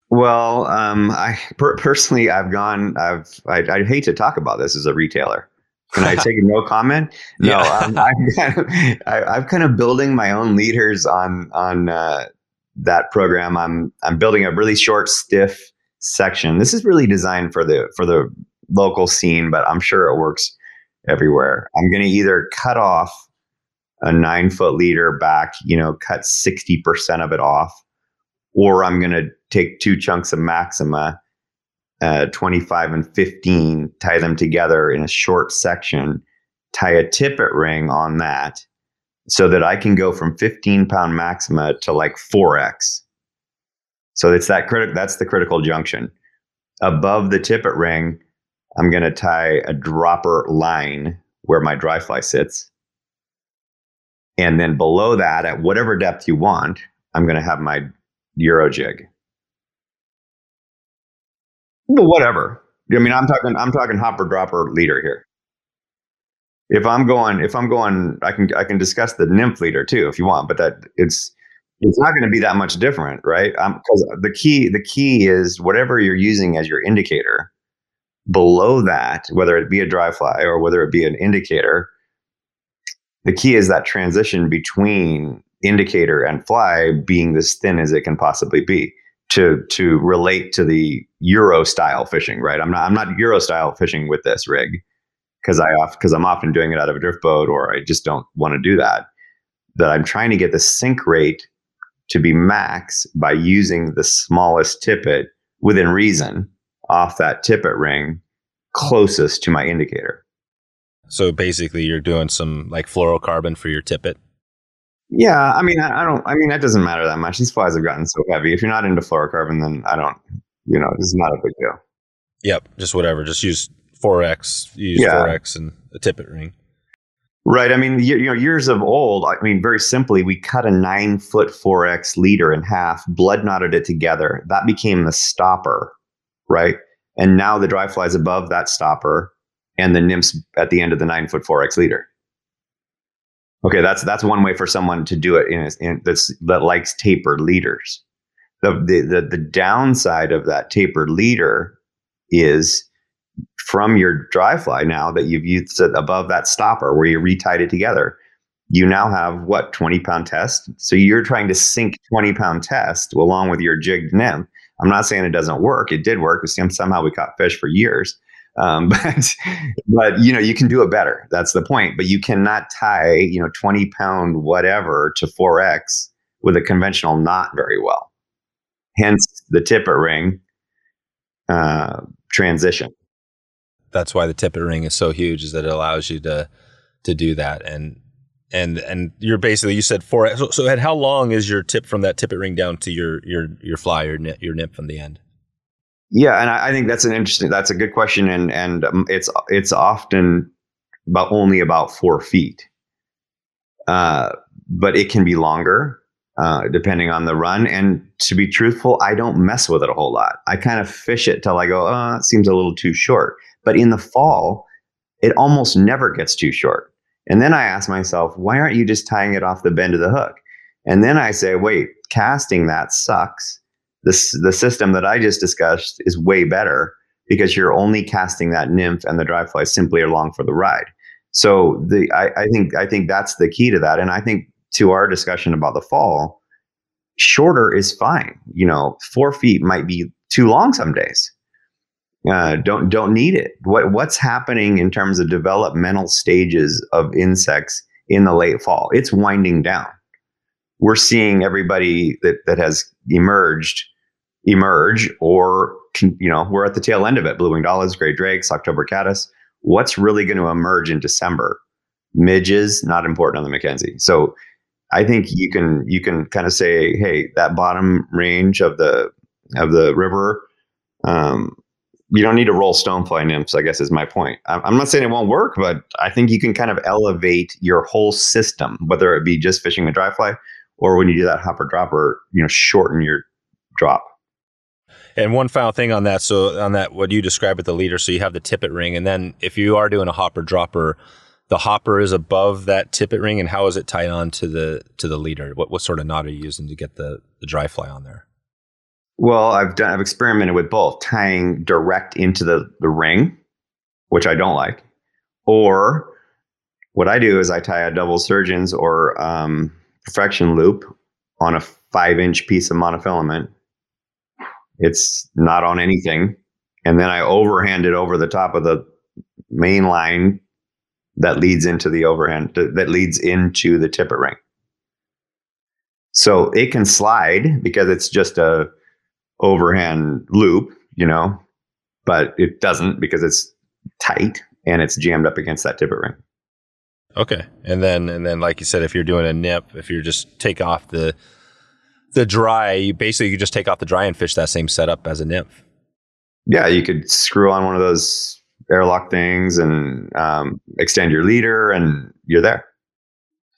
Well, um, I per- personally, I've gone. I've. I, I hate to talk about this as a retailer. Can I take no comment? No, um, I'm, kind of, I, am kind of building my own leaders on on uh, that program. I'm I'm building a really short, stiff section. This is really designed for the for the local scene, but I'm sure it works everywhere. I'm going to either cut off a nine foot leader back, you know, cut 60% of it off, or I'm going to take two chunks of Maxima, uh, 25 and 15, tie them together in a short section, tie a tippet ring on that so that I can go from 15 pound Maxima to like 4X so it's that critical. That's the critical junction. Above the tippet ring, I'm going to tie a dropper line where my dry fly sits. And then below that, at whatever depth you want, I'm going to have my Euro jig. Whatever. I mean, I'm talking, I'm talking hopper dropper leader here. If I'm going, if I'm going, I can, I can discuss the nymph leader too, if you want, but that it's, it's not going to be that much different, right? Because the key the key is whatever you're using as your indicator. Below that, whether it be a dry fly or whether it be an indicator, the key is that transition between indicator and fly being as thin as it can possibly be to to relate to the Euro style fishing, right? I'm not I'm not Euro style fishing with this rig because I off because I'm often doing it out of a drift boat or I just don't want to do that. That I'm trying to get the sink rate to be max by using the smallest tippet within reason off that tippet ring closest to my indicator. So basically, you're doing some like fluorocarbon for your tippet. Yeah, I mean, I, I, don't. I mean, that doesn't matter that much. These flies have gotten so heavy. If you're not into fluorocarbon, then I don't. You know, this is not a big deal. Yep, just whatever. Just use 4x. Use yeah. 4x and a tippet ring. Right. I mean, you, you know, years of old. I mean, very simply, we cut a nine foot 4x leader in half, blood knotted it together. That became the stopper, right? And now the dry flies above that stopper, and the nymphs at the end of the nine foot 4x leader. Okay, that's that's one way for someone to do it in, in that's that likes tapered leaders. The, the the the downside of that tapered leader is from your dry fly now that you've used it above that stopper where you retied it together, you now have what 20 pound test. So you're trying to sink 20 pound test along with your jigged nymph. I'm not saying it doesn't work. It did work. Somehow we caught fish for years. Um, but but you know you can do it better. That's the point. But you cannot tie you know 20 pound whatever to 4x with a conventional knot very well. Hence the tippet ring uh, transition that's why the tippet ring is so huge is that it allows you to to do that and and and you're basically you said four so, so at how long is your tip from that tippet ring down to your your your fly your your nip from the end yeah and I, I, think that's an interesting that's a good question and and um, it's it's often about only about four feet uh, but it can be longer uh, depending on the run and to be truthful i don't mess with it a whole lot i kind of fish it till i go oh it seems a little too short but in the fall, it almost never gets too short. And then I ask myself, why aren't you just tying it off the bend of the hook? And then I say, wait, casting that sucks. This, the system that I just discussed is way better because you're only casting that nymph and the dry fly simply along for the ride. So the I, I think I think that's the key to that. And I think to our discussion about the fall, shorter is fine. You know, four feet might be too long some days uh, don't don't need it. What what's happening in terms of developmental stages of insects in the late fall? It's winding down. We're seeing everybody that that has emerged emerge, or you know, we're at the tail end of it. Blue winged olives, gray drakes, October caddis. What's really going to emerge in December? Midges, not important on the mckenzie So I think you can you can kind of say, hey, that bottom range of the of the river um, you don't need to roll stonefly nymphs, I guess is my point. I'm not saying it won't work, but I think you can kind of elevate your whole system, whether it be just fishing a dry fly or when you do that hopper dropper, you know, shorten your drop. And one final thing on that. So on that, what you describe with the leader, so you have the tippet ring, and then if you are doing a hopper dropper, the hopper is above that tippet ring, and how is it tied on to the to the leader? What what sort of knot are you using to get the the dry fly on there? Well, I've done I've experimented with both tying direct into the the ring, which I don't like, or what I do is I tie a double surgeons or um, perfection loop on a five inch piece of monofilament. It's not on anything. And then I overhand it over the top of the main line that leads into the overhand, that leads into the tippet ring. So it can slide because it's just a overhand loop, you know, but it doesn't because it's tight and it's jammed up against that tippet ring. Okay. And then and then like you said, if you're doing a nip, if you're just take off the the dry, you basically you just take off the dry and fish that same setup as a nymph. Yeah, you could screw on one of those airlock things and um, extend your leader, and you're there.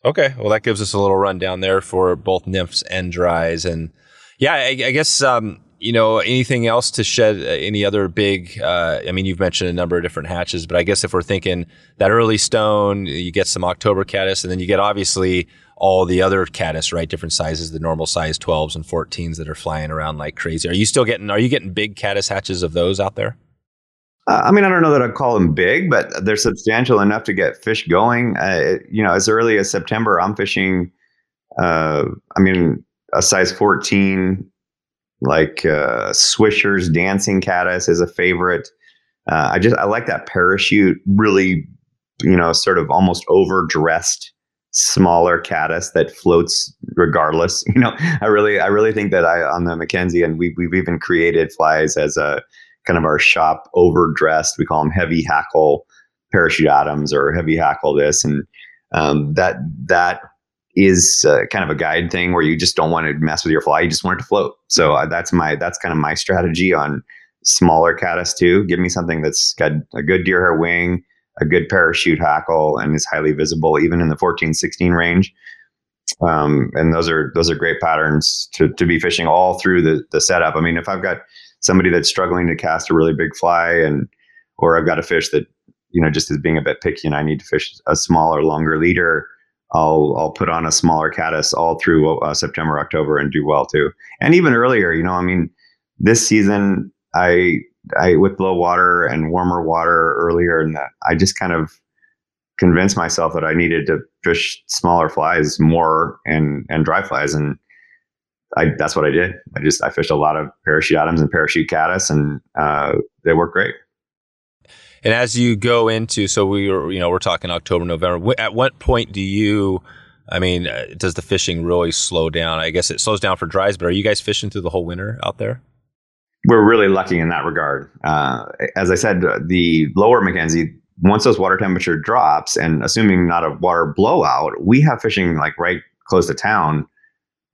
Okay, well that gives us a little rundown there for both nymphs and dries, and yeah, I, I guess um, you know, anything else to shed? Uh, any other big? Uh, I mean, you've mentioned a number of different hatches, but I guess if we're thinking that early stone, you get some October caddis, and then you get obviously all the other caddis, right? Different sizes, the normal size 12s and 14s that are flying around like crazy. Are you still getting? Are you getting big caddis hatches of those out there? Uh, I mean, I don't know that I'd call them big, but they're substantial enough to get fish going. Uh, you know, as early as September, I'm fishing. Uh, I mean, a size 14 like uh, Swisher's Dancing Caddis is a favorite. Uh, I just I like that parachute, really, you know, sort of almost overdressed smaller caddis that floats regardless. You know, I really I really think that I on the McKenzie and we we've even created flies as a kind of our shop overdressed. We call them heavy hackle parachute Adams or heavy hackle this and um, that that is uh, kind of a guide thing where you just don't want to mess with your fly. You just want it to float. So uh, that's my that's kind of my strategy on smaller caddis too. Give me something that's got a good deer hair wing, a good parachute hackle, and is highly visible even in the 14, 16 range. Um, and those are those are great patterns to to be fishing all through the the setup. I mean, if I've got somebody that's struggling to cast a really big fly and or I've got a fish that you know just is being a bit picky and I need to fish a smaller, longer leader I'll I'll put on a smaller caddis all through uh, September, October, and do well too. And even earlier, you know, I mean, this season I I with low water and warmer water earlier, and I just kind of convinced myself that I needed to fish smaller flies more and and dry flies, and I that's what I did. I just I fished a lot of parachute Adams and parachute caddis, and uh, they work great. And as you go into, so we were, you know, we're talking October, November. At what point do you, I mean, uh, does the fishing really slow down? I guess it slows down for dries, but are you guys fishing through the whole winter out there? We're really lucky in that regard. Uh, as I said, the lower McKenzie, once those water temperature drops, and assuming not a water blowout, we have fishing like right close to town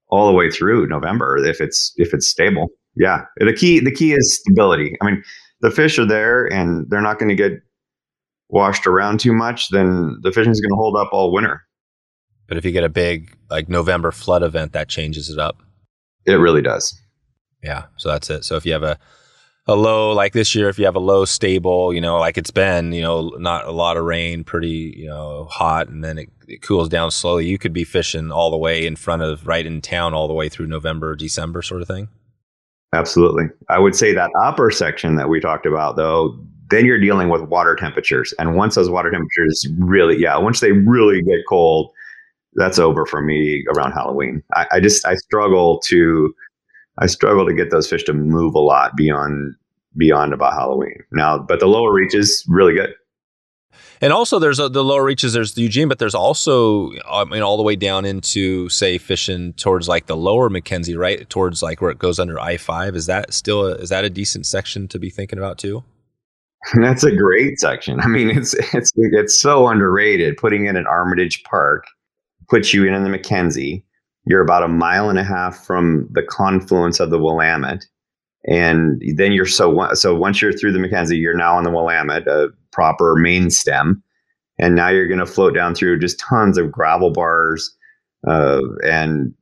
all the way through November if it's if it's stable. Yeah, the key the key is stability. I mean, the fish are there and they're not going to get washed around too much, then the fishing is going to hold up all winter. But if you get a big like November flood event, that changes it up. It really does. Yeah. So that's it. So if you have a a low like this year, if you have a low stable, you know, like it's been, you know, not a lot of rain, pretty, you know, hot, and then it, it cools down slowly, you could be fishing all the way in front of right in town all the way through November, December sort of thing. Absolutely. I would say that upper section that we talked about, though, then you're dealing with water temperatures. And once those water temperatures really, yeah, once they really get cold, that's over for me around Halloween. I, I just, I struggle to, I struggle to get those fish to move a lot beyond, beyond about Halloween. Now, but the lower reaches, really good. And also, there's a, the lower reaches. There's the Eugene, but there's also, I mean, all the way down into say fishing towards like the lower McKenzie, right? Towards like where it goes under I five. Is that still a, is that a decent section to be thinking about too? That's a great section. I mean, it's it's it's so underrated. Putting in an Armitage Park puts you in, in the McKenzie. You're about a mile and a half from the confluence of the Willamette. And then you're so so once you're through the McKenzie, you're now on the Willamette, a proper main stem, and now you're going to float down through just tons of gravel bars, uh, and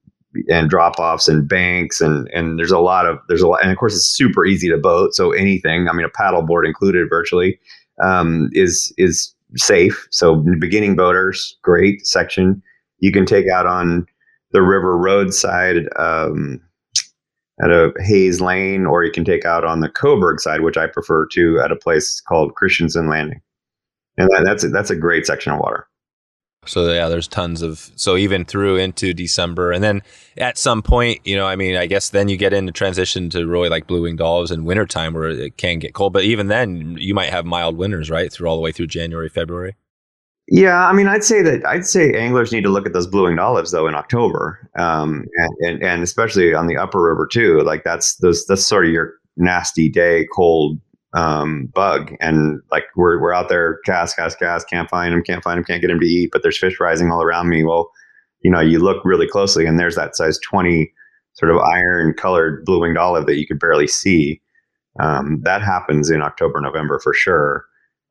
and drop offs and banks and and there's a lot of there's a lot and of course it's super easy to boat so anything I mean a paddle board included virtually um, is is safe. So beginning boaters great section. You can take out on the river roadside um, at a Hayes Lane, or you can take out on the Coburg side, which I prefer to, at a place called Christensen Landing, and that, that's a, that's a great section of water. So yeah, there's tons of so even through into December, and then at some point, you know, I mean, I guess then you get into transition to really like blue winged olives in wintertime where it can get cold. But even then, you might have mild winters, right, through all the way through January, February. Yeah, I mean, I'd say that I'd say anglers need to look at those blue winged olives though in October, um, and, and, and especially on the upper river too. Like that's those that's sort of your nasty day cold um, bug, and like we're we're out there cast cast cast can't find them can't find them can't get them to eat, but there's fish rising all around me. Well, you know, you look really closely, and there's that size twenty sort of iron colored blue winged olive that you could barely see. Um, that happens in October November for sure.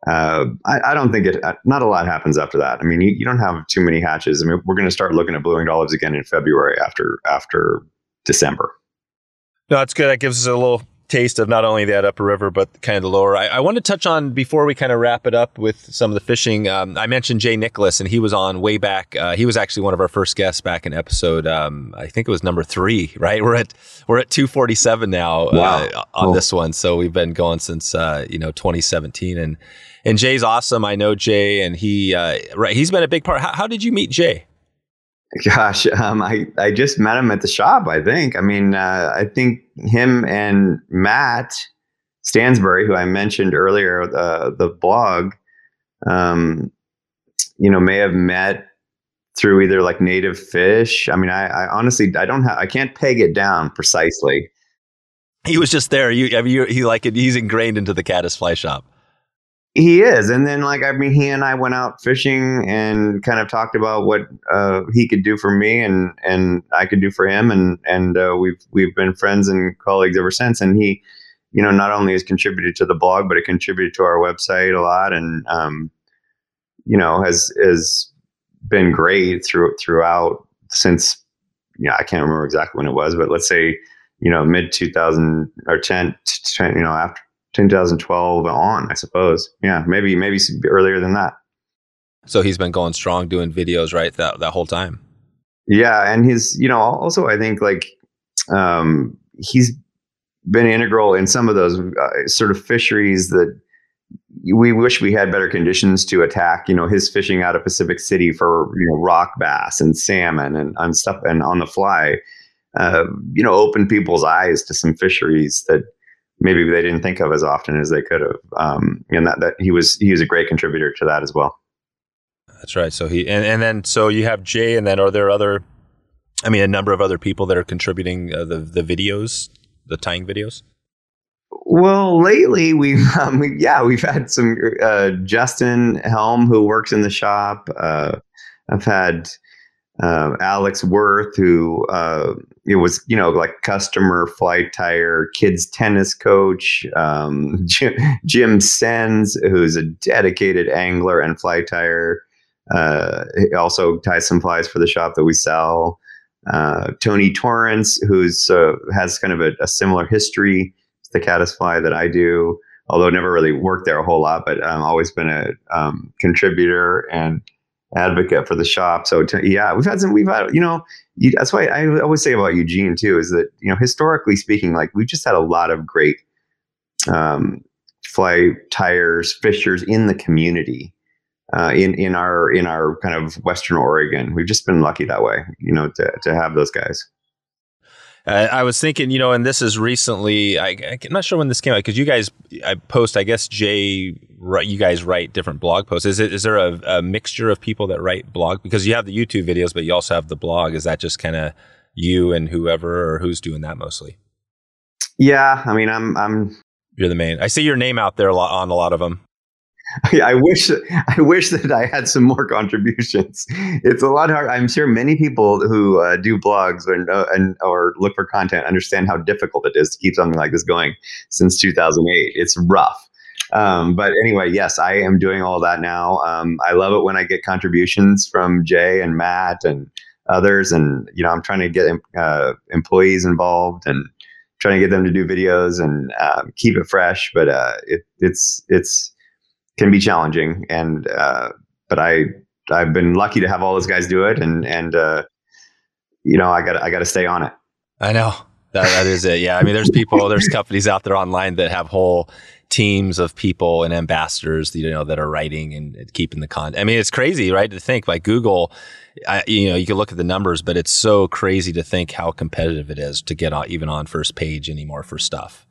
Uh, I, I, don't think it. Uh, not a lot happens after that. I mean, you, you don't have too many hatches. I mean, we're going to start looking at blue winged olives again in February after after December. No, that's good. That gives us a little taste of not only that upper river, but kind of the lower. I, I want to touch on before we kind of wrap it up with some of the fishing. Um, I mentioned Jay Nicholas, and he was on way back. Uh, he was actually one of our first guests back in episode. Um, I think it was number three. Right, we're at we're at two forty seven now uh, wow. uh, on cool. this one. So we've been going since uh, you know twenty seventeen, and and Jay's awesome. I know Jay, and he uh, right. He's been a big part. How, how did you meet Jay? Gosh, um, I I just met him at the shop. I think. I mean, uh, I think him and Matt Stansbury, who I mentioned earlier, the the blog, um, you know, may have met through either like native fish. I mean, I, I honestly I don't have I can't peg it down precisely. He was just there. You, I mean, you, he like he's ingrained into the caddis fly shop. He is, and then like I mean, he and I went out fishing and kind of talked about what uh, he could do for me and and I could do for him, and and uh, we've we've been friends and colleagues ever since. And he, you know, not only has contributed to the blog, but it contributed to our website a lot, and um, you know, has has been great through throughout since. Yeah, I can't remember exactly when it was, but let's say you know mid 2000 or 10, 10 you know after 2012 on, I suppose. Yeah, maybe maybe earlier than that. So he's been going strong doing videos, right? That that whole time. Yeah, and he's you know, also I think like um, he's been integral in some of those uh, sort of fisheries that we wish we had better conditions to attack. You know, his fishing out of Pacific City for you know rock bass and salmon and, and stuff, and on the fly, uh, you know, opened people's eyes to some fisheries that maybe they didn't think of as often as they could have. Um, and that, that he was he was a great contributor to that as well. That's right. So he and, and then so you have Jay, and then are there other? I mean, a number of other people that are contributing uh, the the videos, the tying videos. Well, lately we've um, we, yeah we've had some uh, Justin Helm who works in the shop. Uh, I've had uh, Alex Worth, who uh, it was you know like customer fly tire kids tennis coach, um, Jim, Jim Sens, who's a dedicated angler and fly tire. Uh, also ties some flies for the shop that we sell. Uh, Tony Torrance, who's uh, has kind of a, a, similar history to the caddis fly that I do, although never really worked there a whole lot, but um, always been a um, contributor and advocate for the shop. So to, yeah, we've had some, we've had, you know, you, that's why I always say about Eugene too, is that, you know, historically speaking, like we've just had a lot of great um, fly tires, fishers in the community. Uh, in in our in our kind of Western Oregon, we've just been lucky that way, you know, to to have those guys. I was thinking, you know, and this is recently. I, am not sure when this came out because you guys, I post. I guess Jay, you guys write different blog posts. Is it is there a, a mixture of people that write blog because you have the YouTube videos, but you also have the blog? Is that just kind of you and whoever, or who's doing that mostly? Yeah, I mean, I'm I'm. You're the main. I see your name out there a lot on a lot of them. I wish I wish that I had some more contributions. It's a lot hard. I'm sure many people who uh, do blogs and, uh, and or look for content understand how difficult it is to keep something like this going since 2008. It's rough. Um, but anyway, yes, I am doing all that now. Um, I love it when I get contributions from Jay and Matt and others, and you know, I'm trying to get uh, employees involved and trying to get them to do videos and um, keep it fresh. But uh, it, it's it's can be challenging, and uh, but I I've been lucky to have all those guys do it, and and uh, you know I got I got to stay on it. I know that that is it. Yeah, I mean, there's people, there's companies out there online that have whole teams of people and ambassadors, you know, that are writing and keeping the content. I mean, it's crazy, right? To think like Google, I, you know, you can look at the numbers, but it's so crazy to think how competitive it is to get on, even on first page anymore for stuff.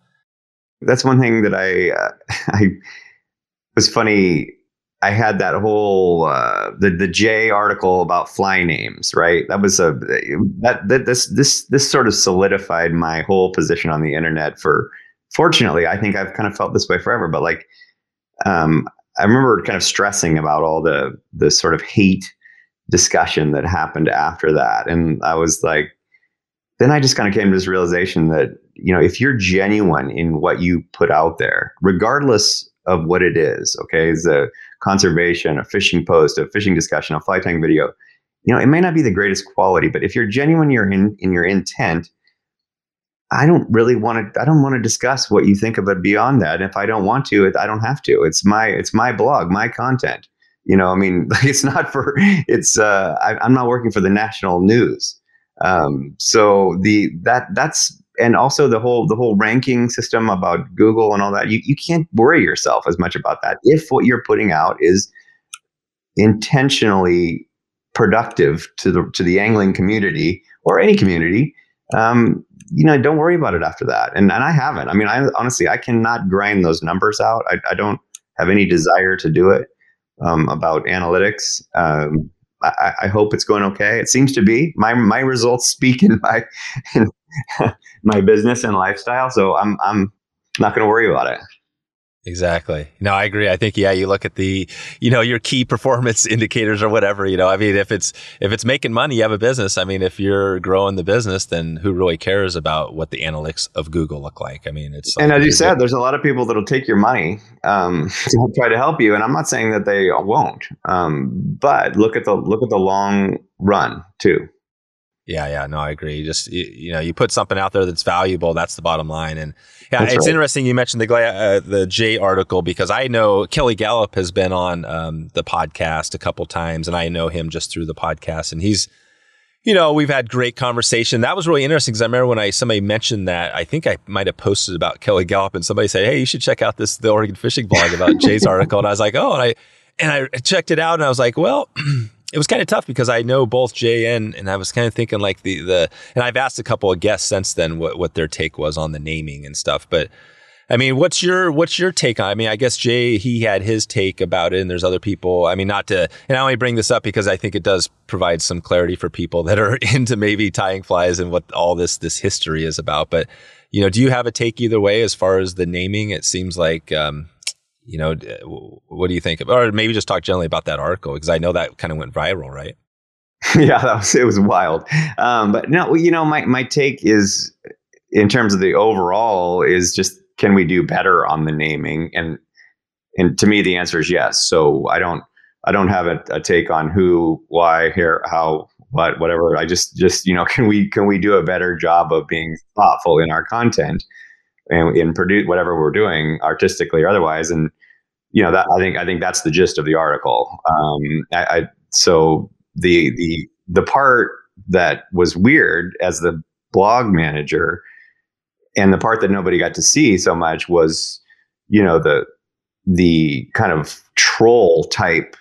That's one thing that I, uh, I was funny. I had that whole uh, the the Jay article about fly names, right? That was a that, that this this this sort of solidified my whole position on the internet for fortunately, I think I've kind of felt this way forever. But like, um, I remember kind of stressing about all the the sort of hate discussion that happened after that, and I was like, then I just kind of came to this realization that you know if you're genuine in what you put out there, regardless of what it is, okay, is a conservation, a fishing post, a fishing discussion, a fly tying video, you know, it may not be the greatest quality, but if you're genuine you're in, in your intent I don't really want to. I don't want to discuss what you think of it beyond that. And If I don't want to, I don't have to. It's my it's my blog, my content. You know, I mean, it's not for. It's uh, I, am not working for the national news. Um, so the that that's and also the whole the whole ranking system about Google and all that. You you can't worry yourself as much about that if what you're putting out is intentionally productive to the to the angling community or any community um, you know, don't worry about it after that. And and I haven't. I mean, I honestly I cannot grind those numbers out. I, I don't have any desire to do it um, about analytics. Um, I, I, hope it's going okay. It seems to be. My my results speak in my in my business and lifestyle. So I'm I'm not going to worry about it. Exactly. No, I agree. I think, yeah, you look at the, you know, your key performance indicators or whatever, you know, I mean, if it's, if it's making money, you have a business. I mean, if you're growing the business, then who really cares about what the analytics of Google look like? I mean, it's, and as you said, there's a lot of people that'll take your money, um, to try to help you. And I'm not saying that they won't, um, but look at the, look at the long run too. Yeah, yeah, no, I agree. You just you, you, know, you put something out there that's valuable. That's the bottom line. And yeah, that's it's right. interesting you mentioned the uh, the Jay article because I know Kelly Galloup has been on um, the podcast a couple times, and I know him just through the podcast, and he's. You know, we've had great conversation. That was really interesting because I remember when I somebody mentioned that. I think I might have posted about Kelly Galloup, and somebody said, "Hey, you should check out this the Oregon Fishing blog about Jay's article." And I was like, "Oh," and I and I checked it out, and I was like, "Well." it was kind of tough because I know both Jay and and I was kind of thinking like the the and I've asked a couple of guests since then what what their take was on the naming and stuff, but I mean, what's your what's your take on? I mean, I guess Jay he had his take about it, and there's other people. I mean, not to and I only bring this up because I think it does provide some clarity for people that are into maybe tying flies and what all this this history is about. But you know, do you have a take either way as far as the naming? It seems like um, you know, what do you think? Of, or maybe just talk generally about that article because I know that kind of went viral, right? yeah, that was it was wild. Um, but no, you know, my my take is in terms of the overall is just can we do better on the naming and and to me the answer is yes. So I don't I don't have a, a take on who, why, here, how, what, whatever. I just just you know can we can we do a better job of being thoughtful in our content and, and produce whatever we're doing artistically or otherwise. And you know that I think I think that's the gist of the article. Um, I, I so the the the part that was weird as the blog manager and the part that nobody got to see so much was you know the the kind of troll type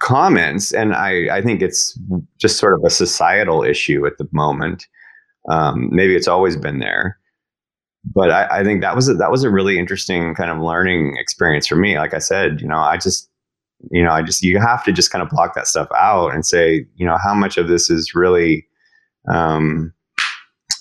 comments and i i think it's just sort of a societal issue at the moment um, maybe it's always been there but I, I, think that was a, that was a really interesting kind of learning experience for me. Like I said, you know, I just, you know, I just you have to just kind of block that stuff out and say, you know, how much of this is really um,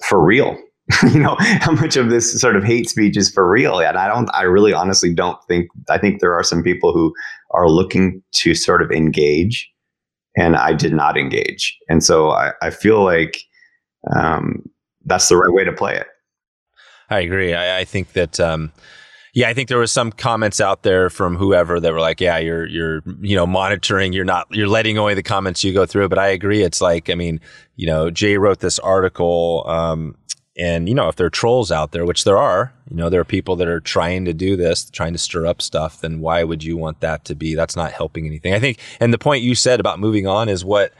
for real. you know, how much of this sort of hate speech is for real? And I don't, I really honestly don't think. I think there are some people who are looking to sort of engage, and I did not engage, and so I, I feel like um, that's the right way to play it. I agree. I, I think that, um, Yeah, I think there was some comments out there from whoever that were like, "Yeah, you're you're you know monitoring, you're not you're letting away the comments you go through." But I agree. It's like, I mean, you know, Jay wrote this article, um, and you know, if there are trolls out there, which there are, you know, there are people that are trying to do this, trying to stir up stuff. Then why would you want that to be? That's not helping anything. I think, and the point you said about moving on is what.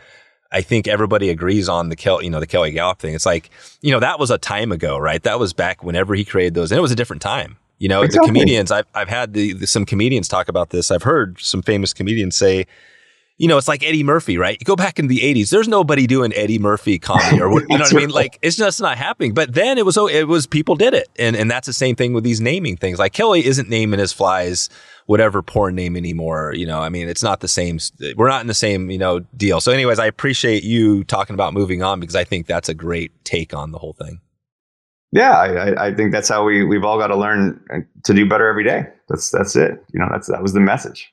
I think everybody agrees on the Kel, you know, the Kelly Galloup thing. It's like, you know, that was a time ago, right? That was back whenever he created those, and it was a different time. You know, exactly. the comedians, I've, I've had the, the, some comedians talk about this. I've heard some famous comedians say, you know, it's like Eddie Murphy, right? You go back in the 80s, there's nobody doing Eddie Murphy comedy or what, you know what I mean? Like it's just not happening. But then it was, oh, it was people did it. And, and that's the same thing with these naming things. Like Kelly isn't naming his flies whatever porn name anymore. You know, I mean, it's not the same. We're not in the same, you know, deal. So anyways, I appreciate you talking about moving on because I think that's a great take on the whole thing. Yeah, I, I think that's how we we've all got to learn uh, to do better every day. That's that's it. You know, that's that was the message.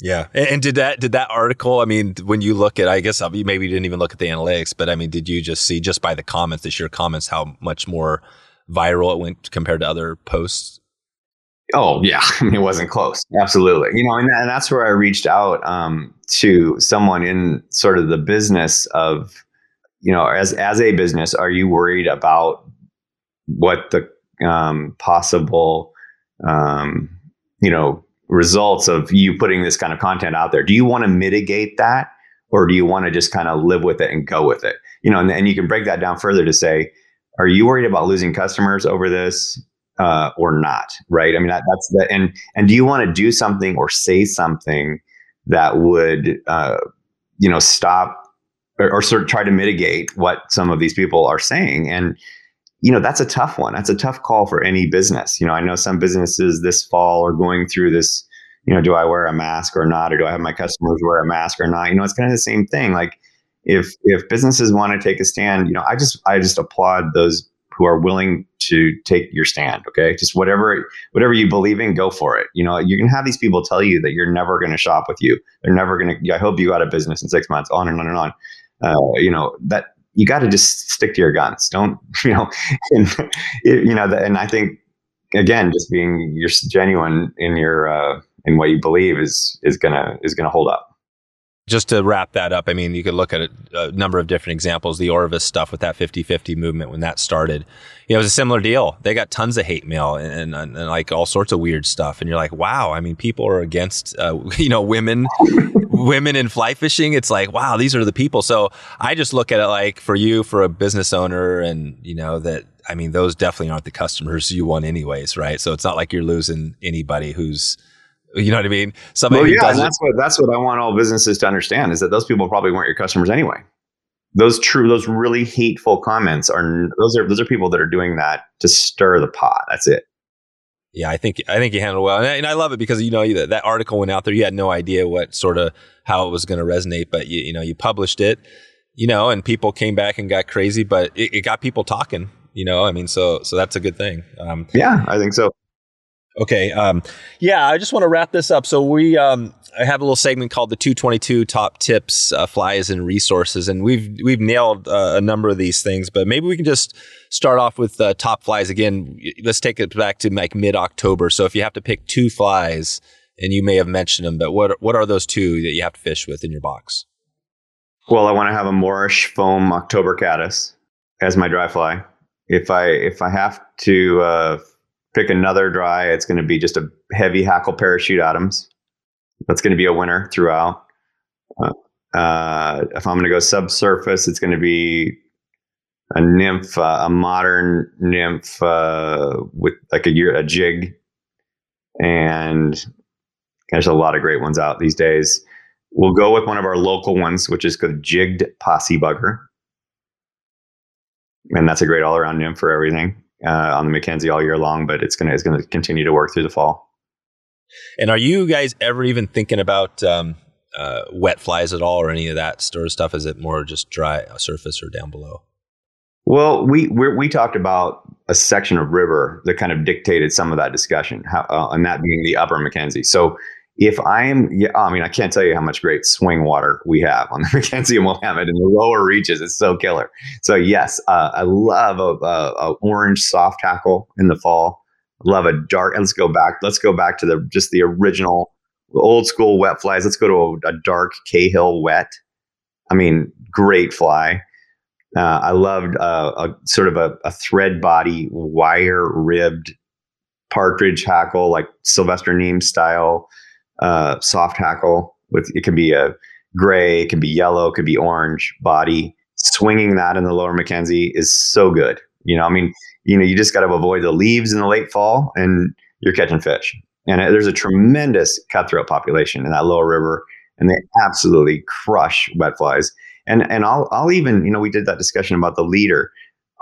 Yeah, and, and did that did that article? I mean, when you look at, I guess maybe you didn't even look at the analytics, but I mean, did you just see just by the comments, the sheer comments, how much more viral it went compared to other posts? Oh yeah, I mean, it wasn't close. Absolutely, you know, and, and that's where I reached out um, to someone in sort of the business of, you know, as as a business, are you worried about what the um, possible um, you know results of you putting this kind of content out there. Do you want to mitigate that or do you want to just kind of live with it and go with it? You know and, and you can break that down further to say are you worried about losing customers over this uh, or not right? I mean that, that's the and and do you want to do something or say something that would uh, you know stop or, or sort of try to mitigate what some of these people are saying? And you know that's a tough one. That's a tough call for any business. You know i know some businesses this fall are going through this you know do i wear a mask or not? Or do i have my customers wear a mask or not? You know it's kind of the same thing. Like if if businesses want to take a stand you know i just i just applaud those who are willing to take your stand okay? Just whatever whatever you believe in go for it. You know you can have these people tell you that you're never going to shop with you. They're never to i hope you got a business in six months on and on and on. Uh, you know that you got to just stick to your guns. Don't you know? And, you know, and I think again, just being you're genuine in your uh, in what you believe is is gonna is gonna hold up. Just to wrap that up, I mean, you could look at a, a number of different examples. The Orvis stuff with that 50-50 movement when that started, you know, it was a similar deal. They got tons of hate mail and, and, and like all sorts of weird stuff, and you're like, wow. I mean, people are against, uh, you know, women women in fly fishing, it's like, wow, these are the people. So I just look at it like for you, for a business owner, and you know that I mean, those definitely aren't the customers you want, anyways, right? So it's not like you're losing anybody who's, you know what I mean? Somebody well, yeah, that's what that's what I want all businesses to understand is that those people probably weren't your customers anyway. Those true, those really hateful comments are those are those are people that are doing that to stir the pot. That's it. Yeah, I think I think you handled well, and I, and I love it because you know that, that article went out there. You had no idea what sort of how it was going to resonate, but you, you know you published it, you know, and people came back and got crazy, but it, it got people talking. You know, I mean, so so that's a good thing. Um, yeah, I think so. Okay. Um, yeah, I just want to wrap this up. So we um, I have a little segment called the 222 top tips, uh, flies, and resources, and we've we've nailed uh, a number of these things, but maybe we can just start off with uh, top flies again. Let's take it back to like mid October. So if you have to pick two flies, and you may have mentioned them, but what what are those two that you have to fish with in your box? Well, I want to have a Morrish foam October caddis as my dry fly. If I if I have to uh, pick another dry, it's going to be just a heavy hackle parachute Adams. That's going to be a winner throughout. Uh, uh, if I'm going to go subsurface, it's going to be a nymph, uh, a modern nymph uh, with like a a jig, and there's a lot of great ones out these days. We'll go with one of our local ones, which is called jigged possie bugger, and that's a great all around nymph for everything uh, on the McKenzie all year long. But it's gonna it's gonna continue to work through the fall. And are you guys ever even thinking about um, uh, wet flies at all, or any of that sort of stuff? Is it more just dry surface or down below? Well, we we talked about a section of river that kind of dictated some of that discussion, how, uh, and that being the Upper McKenzie. So if I am, yeah, I mean, I can't tell you how much great swing water we have on the McKenzie and Willamette in the lower reaches. It's so killer. So yes, uh, I love a, a, a, orange soft hackle in the fall. love a dark. Let's go back. Let's go back to the just the original old school wet flies. Let's go to a, a dark Cahill wet. I mean, great fly. Uh, I loved uh, a sort of a, a thread body, wire ribbed partridge hackle, like Sylvester Nemes style uh, soft hackle. With it can be a gray, it can be yellow, it could be orange body. Swinging that in the lower McKenzie is so good. You know, I mean, you know, you just got to avoid the leaves in the late fall, and you're catching fish. And there's a tremendous cutthroat population in that lower river, and they absolutely crush wet flies. And and I'll I'll even you know we did that discussion about the leader.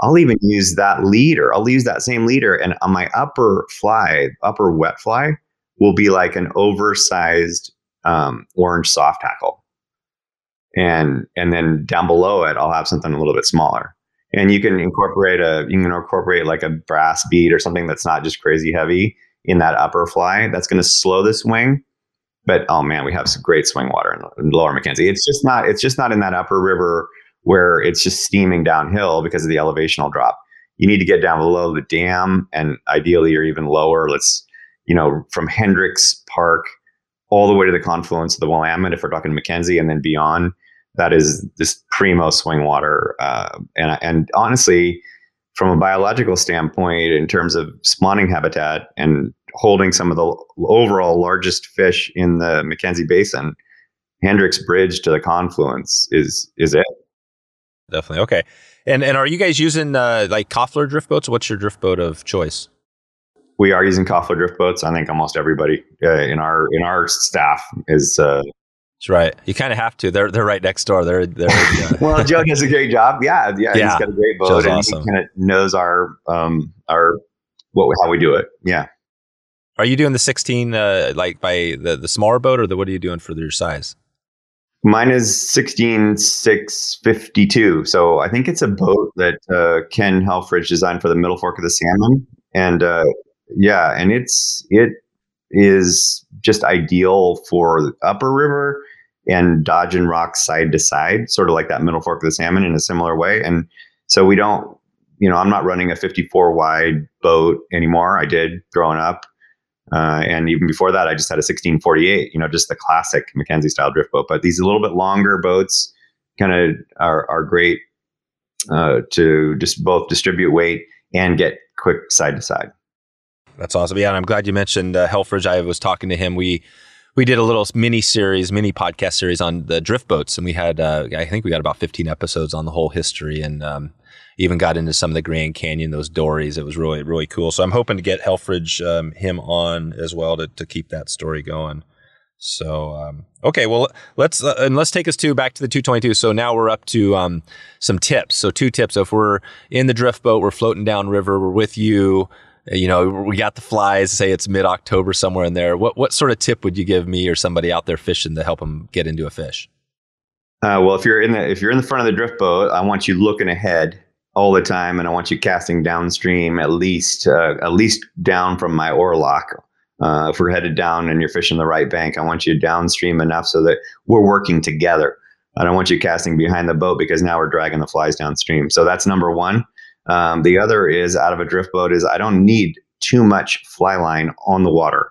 I'll even use that leader. I'll use that same leader, and on my upper fly, upper wet fly, will be like an oversized um, orange soft hackle, and and then down below it, I'll have something a little bit smaller. And you can incorporate a you can incorporate like a brass bead or something that's not just crazy heavy in that upper fly. That's going to slow the swing. But oh man, we have some great swing water in, Lower McKenzie. It's just not it's just not in that upper river where it's just steaming downhill because of the elevational drop. You need to get down below the dam and ideally or even lower. Let's you know from Hendricks Park all the way to the confluence of the Willamette if we're talking McKenzie and then beyond. That is this primo swing water, uh, and and honestly, from a biological standpoint, in terms of spawning habitat and holding some of the overall largest fish in the McKenzie Basin, Hendricks Bridge to the confluence is is it. Definitely okay. And and are you guys using uh, like Koffler drift boats? What's your drift boat of choice? We are using Koffler drift boats. I think almost everybody uh, in our in our staff is uh, that's right. You kind of have to. They're they're right next door. They're they're. Uh, well, Joe does a great job. Yeah, yeah, yeah. He's got a great boat, Joe's and awesome. he kind of knows our um our what how we do it. Yeah. Are you doing the 16 uh, like by the the smaller boat, or the what are you doing for your size? Mine is 16 652. So I think it's a boat that uh, Ken Helfrich designed for the Middle Fork of the Salmon, and uh, yeah, and it's it is just ideal for upper river and dodging rocks side to side, sort of like that middle fork of the salmon in a similar way. And so we don't, you know, I'm not running a 54 wide boat anymore. I did growing up. Uh, and even before that, I just had a 1648, you know, just the classic McKenzie style drift boat. But these a little bit longer boats kind of are, are great uh, to just both distribute weight and get quick side to side. That's awesome. Yeah, and I'm glad you mentioned uh. I was talking to him. We we did a little mini series, mini podcast series on the drift boats, and we had uh, I think we got about 15 episodes on the whole history, and um, even got into some of the Grand Canyon, those dories. It was really really cool. So I'm hoping to get Helfrich um, him on as well to to keep that story going. So um, okay, well let's uh, and let's take us to back to the 222. So now we're up to um, some tips. So two tips. So if we're in the drift boat, we're floating down river, we're with you you know, we got the flies. Say it's mid October somewhere in there. What what sort of tip would you give me or somebody out there fishing to help them get into a fish? Uh, well, if you're in the if you're in the front of the drift boat, I want you looking ahead all the time, and I want you casting downstream at least uh, at least down from my oar lock. Uh, if we're headed down and you're fishing the right bank, I want you downstream enough so that we're working together. I don't want you casting behind the boat because now we're dragging the flies downstream. So that's number one. Um, the other is out of a drift boat is I don't need too much fly line on the water.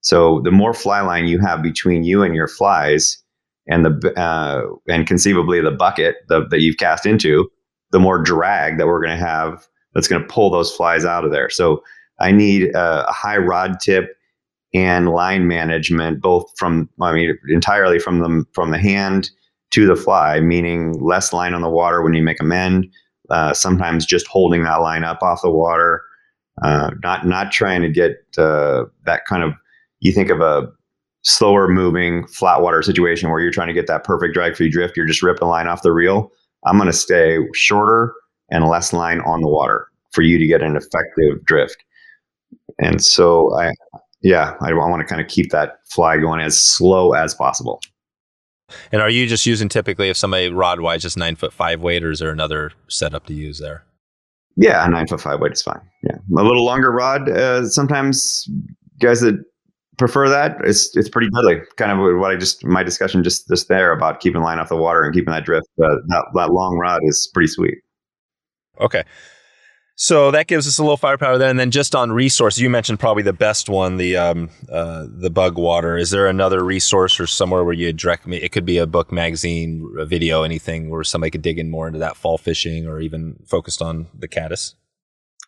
So the more fly line you have between you and your flies, and the uh, and conceivably the bucket the, that you've cast into, the more drag that we're going to have that's going to pull those flies out of there. So I need a, a high rod tip and line management, both from I mean entirely from the from the hand to the fly, meaning less line on the water when you make a mend, uh, sometimes just holding that line up off the water, uh, not not trying to get uh, that kind of. You think of a slower moving flat water situation where you're trying to get that perfect drag free drift. You're just ripping line off the reel. I'm going to stay shorter and less line on the water for you to get an effective drift. And so I, yeah, I, I want to kind of keep that fly going as slow as possible. And are you just using typically if somebody rod wise just nine foot five weight, or is there another setup to use there? Yeah, nine foot five weight is fine. Yeah, a little longer rod. Uh, sometimes guys that prefer that, it's it's pretty deadly. Kind of what I just my discussion just just there about keeping line off the water and keeping that drift. Uh, that that long rod is pretty sweet. Okay. So that gives us a little firepower there, and then just on resources, you mentioned probably the best one, the um, uh, the bug water. Is there another resource or somewhere where you direct me? It could be a book, magazine, a video, anything where somebody could dig in more into that fall fishing or even focused on the caddis.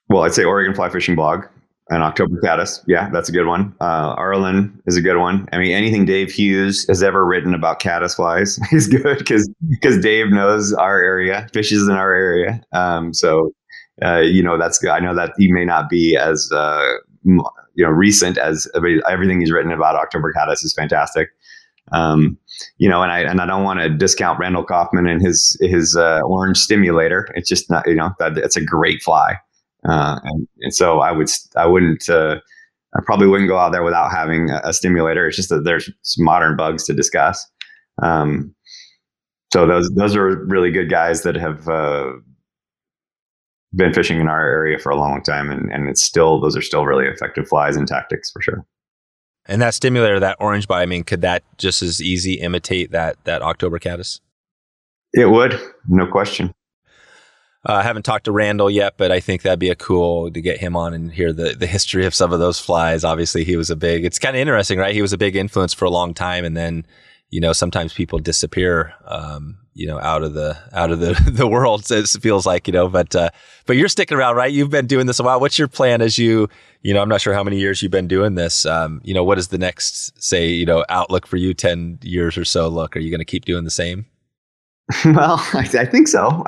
Well, I'd say Oregon Fly Fishing blog and October Caddis. Yeah, that's a good one. Uh, Arlen is a good one. I mean, anything Dave Hughes has ever written about caddis flies is good because because Dave knows our area, fishes in our area. Um, so uh, you know that's good. I know that he may not be as uh, you know recent as everything he's written about October Caddis is fantastic. Um, you know, and I and I don't want to discount Randall Kaufman and his his uh, orange stimulator. It's just not you know that it's a great fly, uh, and, and so I would I wouldn't uh, I probably wouldn't go out there without having a, a stimulator. It's just that there's modern bugs to discuss. Um, so those those are really good guys that have uh, been fishing in our area for a long time, and and it's still those are still really effective flies and tactics for sure. And that stimulator, that orange bite, I mean, could that just as easy imitate that that October caddis? It would, no question. Uh, I haven't talked to Randall yet, but I think that'd be a cool to get him on and hear the the history of some of those flies. Obviously, he was a big. It's kind of interesting, right? He was a big influence for a long time, and then you know sometimes people disappear um, you know out of the out of the the world it feels like you know but uh, but you're sticking around right? You've been doing this a while. What's your plan as you you know i'm not sure how many years you've been doing this um, you know what is the next say you know outlook for you 10 years or so look? Are you going to keep doing the same? Well I, I think so.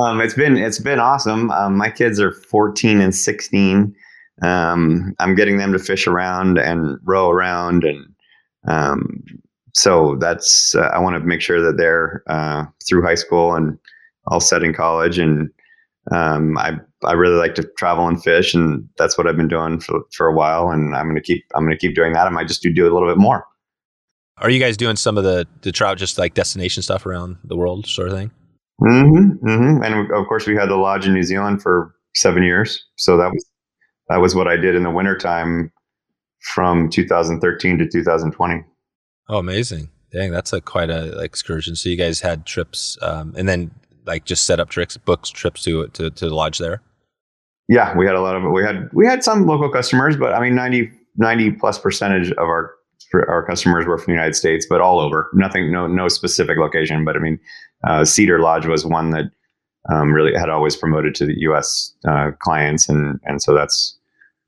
Um, it's been it's been awesome. Um, my kids are 14 and 16 um, i'm getting them to fish around and row around and um, so that's uh, I want to make sure that they're uh, through high school and all set in college. And um, I I really like to travel and fish, and that's what I've been doing for for a while. And I'm gonna keep I'm gonna keep doing that. I might just do do a little bit more. Are you guys doing some of the the trout just like destination stuff around the world, sort of thing? Mm-hmm. mm-hmm. And of course, we had the lodge in New Zealand for seven years, so that was that was what I did in the wintertime from 2013 to 2020. Oh, amazing! Dang, that's a quite a excursion. So you guys had trips, um, and then like just set up tricks, books, trips to to to the lodge there. Yeah, we had a lot of we had we had some local customers, but I mean 90, 90 plus percentage of our our customers were from the United States, but all over. Nothing, no no specific location, but I mean uh, Cedar Lodge was one that um, really had always promoted to the U.S. Uh, clients, and and so that's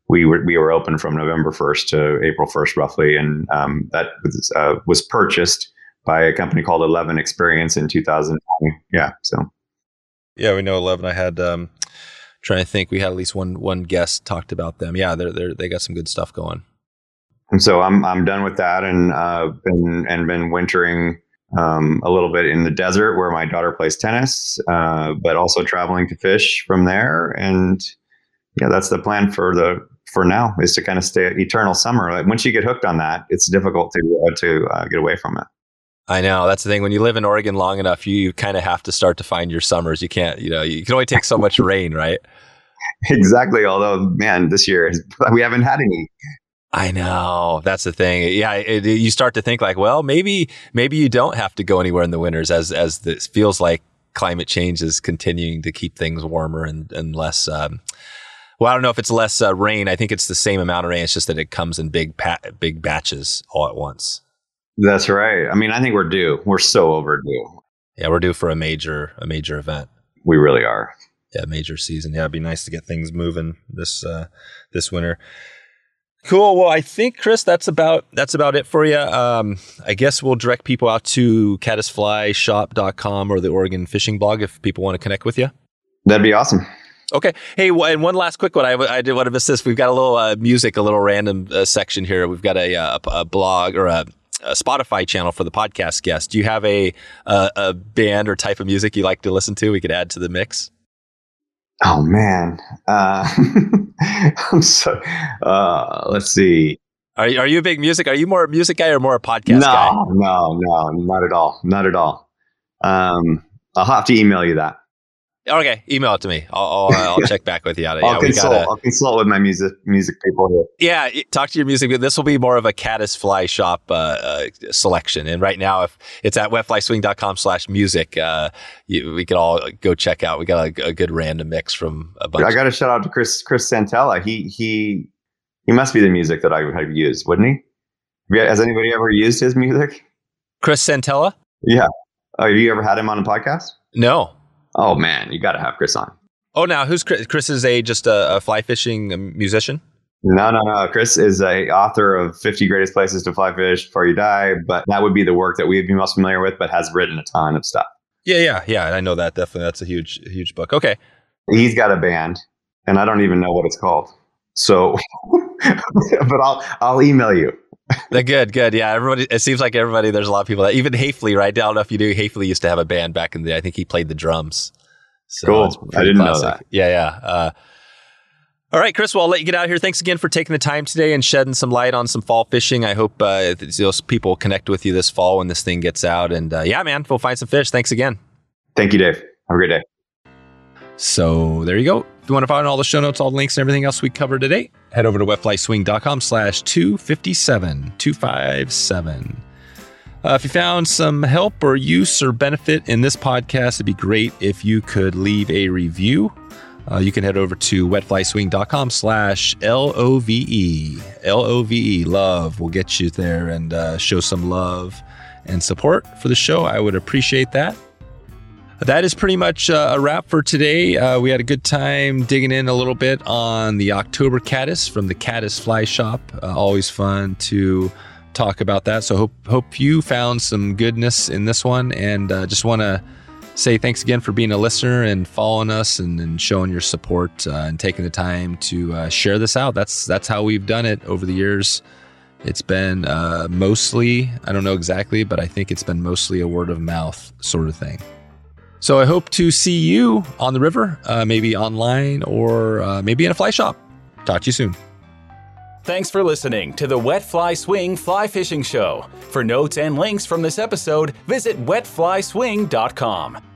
we were we were open from November 1st to April 1st, roughly, and um, that was, uh, was purchased by a company called Eleven Experience in 2020. Yeah, so yeah, we know Eleven. I had um, trying to think. We had at least one one guest talked about them. Yeah, they're, they're they got some good stuff going. And so I'm I'm done with that, and uh, been and been wintering um, a little bit in the desert where my daughter plays tennis, uh, but also traveling to fish from there. And yeah, that's the plan for the for now is to kind of stay eternal summer. Like once you get hooked on that, it's difficult to uh, to uh, get away from it. I know that's the thing. When you live in Oregon long enough, you, you kind of have to start to find your summers. You can't, you know, you can only take so much rain, right? Exactly. Although, man, this year we haven't had any. I know that's the thing. Yeah, it, it, you start to think like, well, maybe maybe you don't have to go anywhere in the winters, as as this feels like climate change is continuing to keep things warmer and and less um, well, I don't know if it's less uh, rain. I think it's the same amount of rain. It's just that it comes in big pa- big batches all at once. That's right. I mean, I think we're due. We're so overdue. Yeah, we're due for a major a major event. We really are. Yeah, major season. Yeah, it'd be nice to get things moving this uh, this winter. Cool. Well, I think Chris, that's about that's about it for you. Um, I guess we'll direct people out to caddisflyshop.com or the Oregon Fishing Blog if people want to connect with you. That'd be awesome. Okay. Hey, and one last quick one. I, I did want to assist. We've got a little uh, music, a little random uh, section here. We've got a, uh, a, a blog or a, a, Spotify channel for the podcast guest. Do you have a, a, a band or type of music you like to listen to? We could add to the mix. Oh man, uh, I'm so. Uh, let's see. Are you, are you a big music? Are you more a music guy or more a podcast no, guy? No, no, not at all. Not at all. Um, I'll have to email you that. Okay, email it to me. I'll, I'll, I'll check back with you on it. I'll Yeah, we consult. gotta. I'll consult with my music music people here. Yeah, talk to your music. This will be more of a caddis fly shop uh, uh, selection. And right now, if it's at wetflyswing.com slash music, uh, we can all go check out. We got a, a good random mix from a bunch. I got to shout out to Chris Chris Santella. He he he must be the music that I would have used, wouldn't he? Has anybody ever used his music? Chris Santella? Yeah. Oh, have you ever had him on a podcast? No. Oh man, you got to have Chris on. Oh, now who's Chris? Chris is a just a, a fly fishing um, musician. No, no, no. Chris is a author of 50 Greatest Places to Fly Fish Before You Die, but that would be the work that we'd be most familiar with, but has written a ton of stuff. Yeah, yeah, yeah. I know that definitely. That's a huge, huge book. Okay. He's got a band, and I don't even know what it's called. So, but I'll I'll email you. They're good, good. Yeah, everybody. It seems like everybody. There's a lot of people that even Hafele, right? I don't know if you do. Hafele used to have a band back in the. day. I think he played the drums. So Cool. I didn't know that. Yeah, yeah. Uh, all right, Chris. Well, I'll let you get out of here. Thanks again for taking the time today and shedding some light on some fall fishing. I hope uh, th- those people connect with you this fall when this thing gets out. And uh, yeah, man, we'll find some fish. Thanks again. Thank you, Dave. Have a great day. So there you go. If you want to find all the show notes, all the links, and everything else we covered today, head over to wetflyswing.com slash 257, 257. Uh, if you found some help or use or benefit in this podcast, it'd be great if you could leave a review. Uh, you can head over to wetflyswing.com slash L-O-V-E. L-O-V-E, love. We'll get you there and uh, show some love and support for the show. I would appreciate that. That is pretty much uh, a wrap for today. Uh, we had a good time digging in a little bit on the October Caddis from the Caddis Fly Shop. Uh, always fun to talk about that. So hope hope you found some goodness in this one, and uh, just want to say thanks again for being a listener and following us and, and showing your support uh, and taking the time to uh, share this out. That's that's how we've done it over the years. It's been mostly I don't know exactly, but I think it's been mostly a word of mouth sort of thing. So I hope to see you on the river, uh, maybe online or uh, maybe in a fly shop. Talk to you soon. Thanks for listening to the Wet Fly Swing Fly Fishing Show. For notes and links from this episode, visit wetflyswing.com.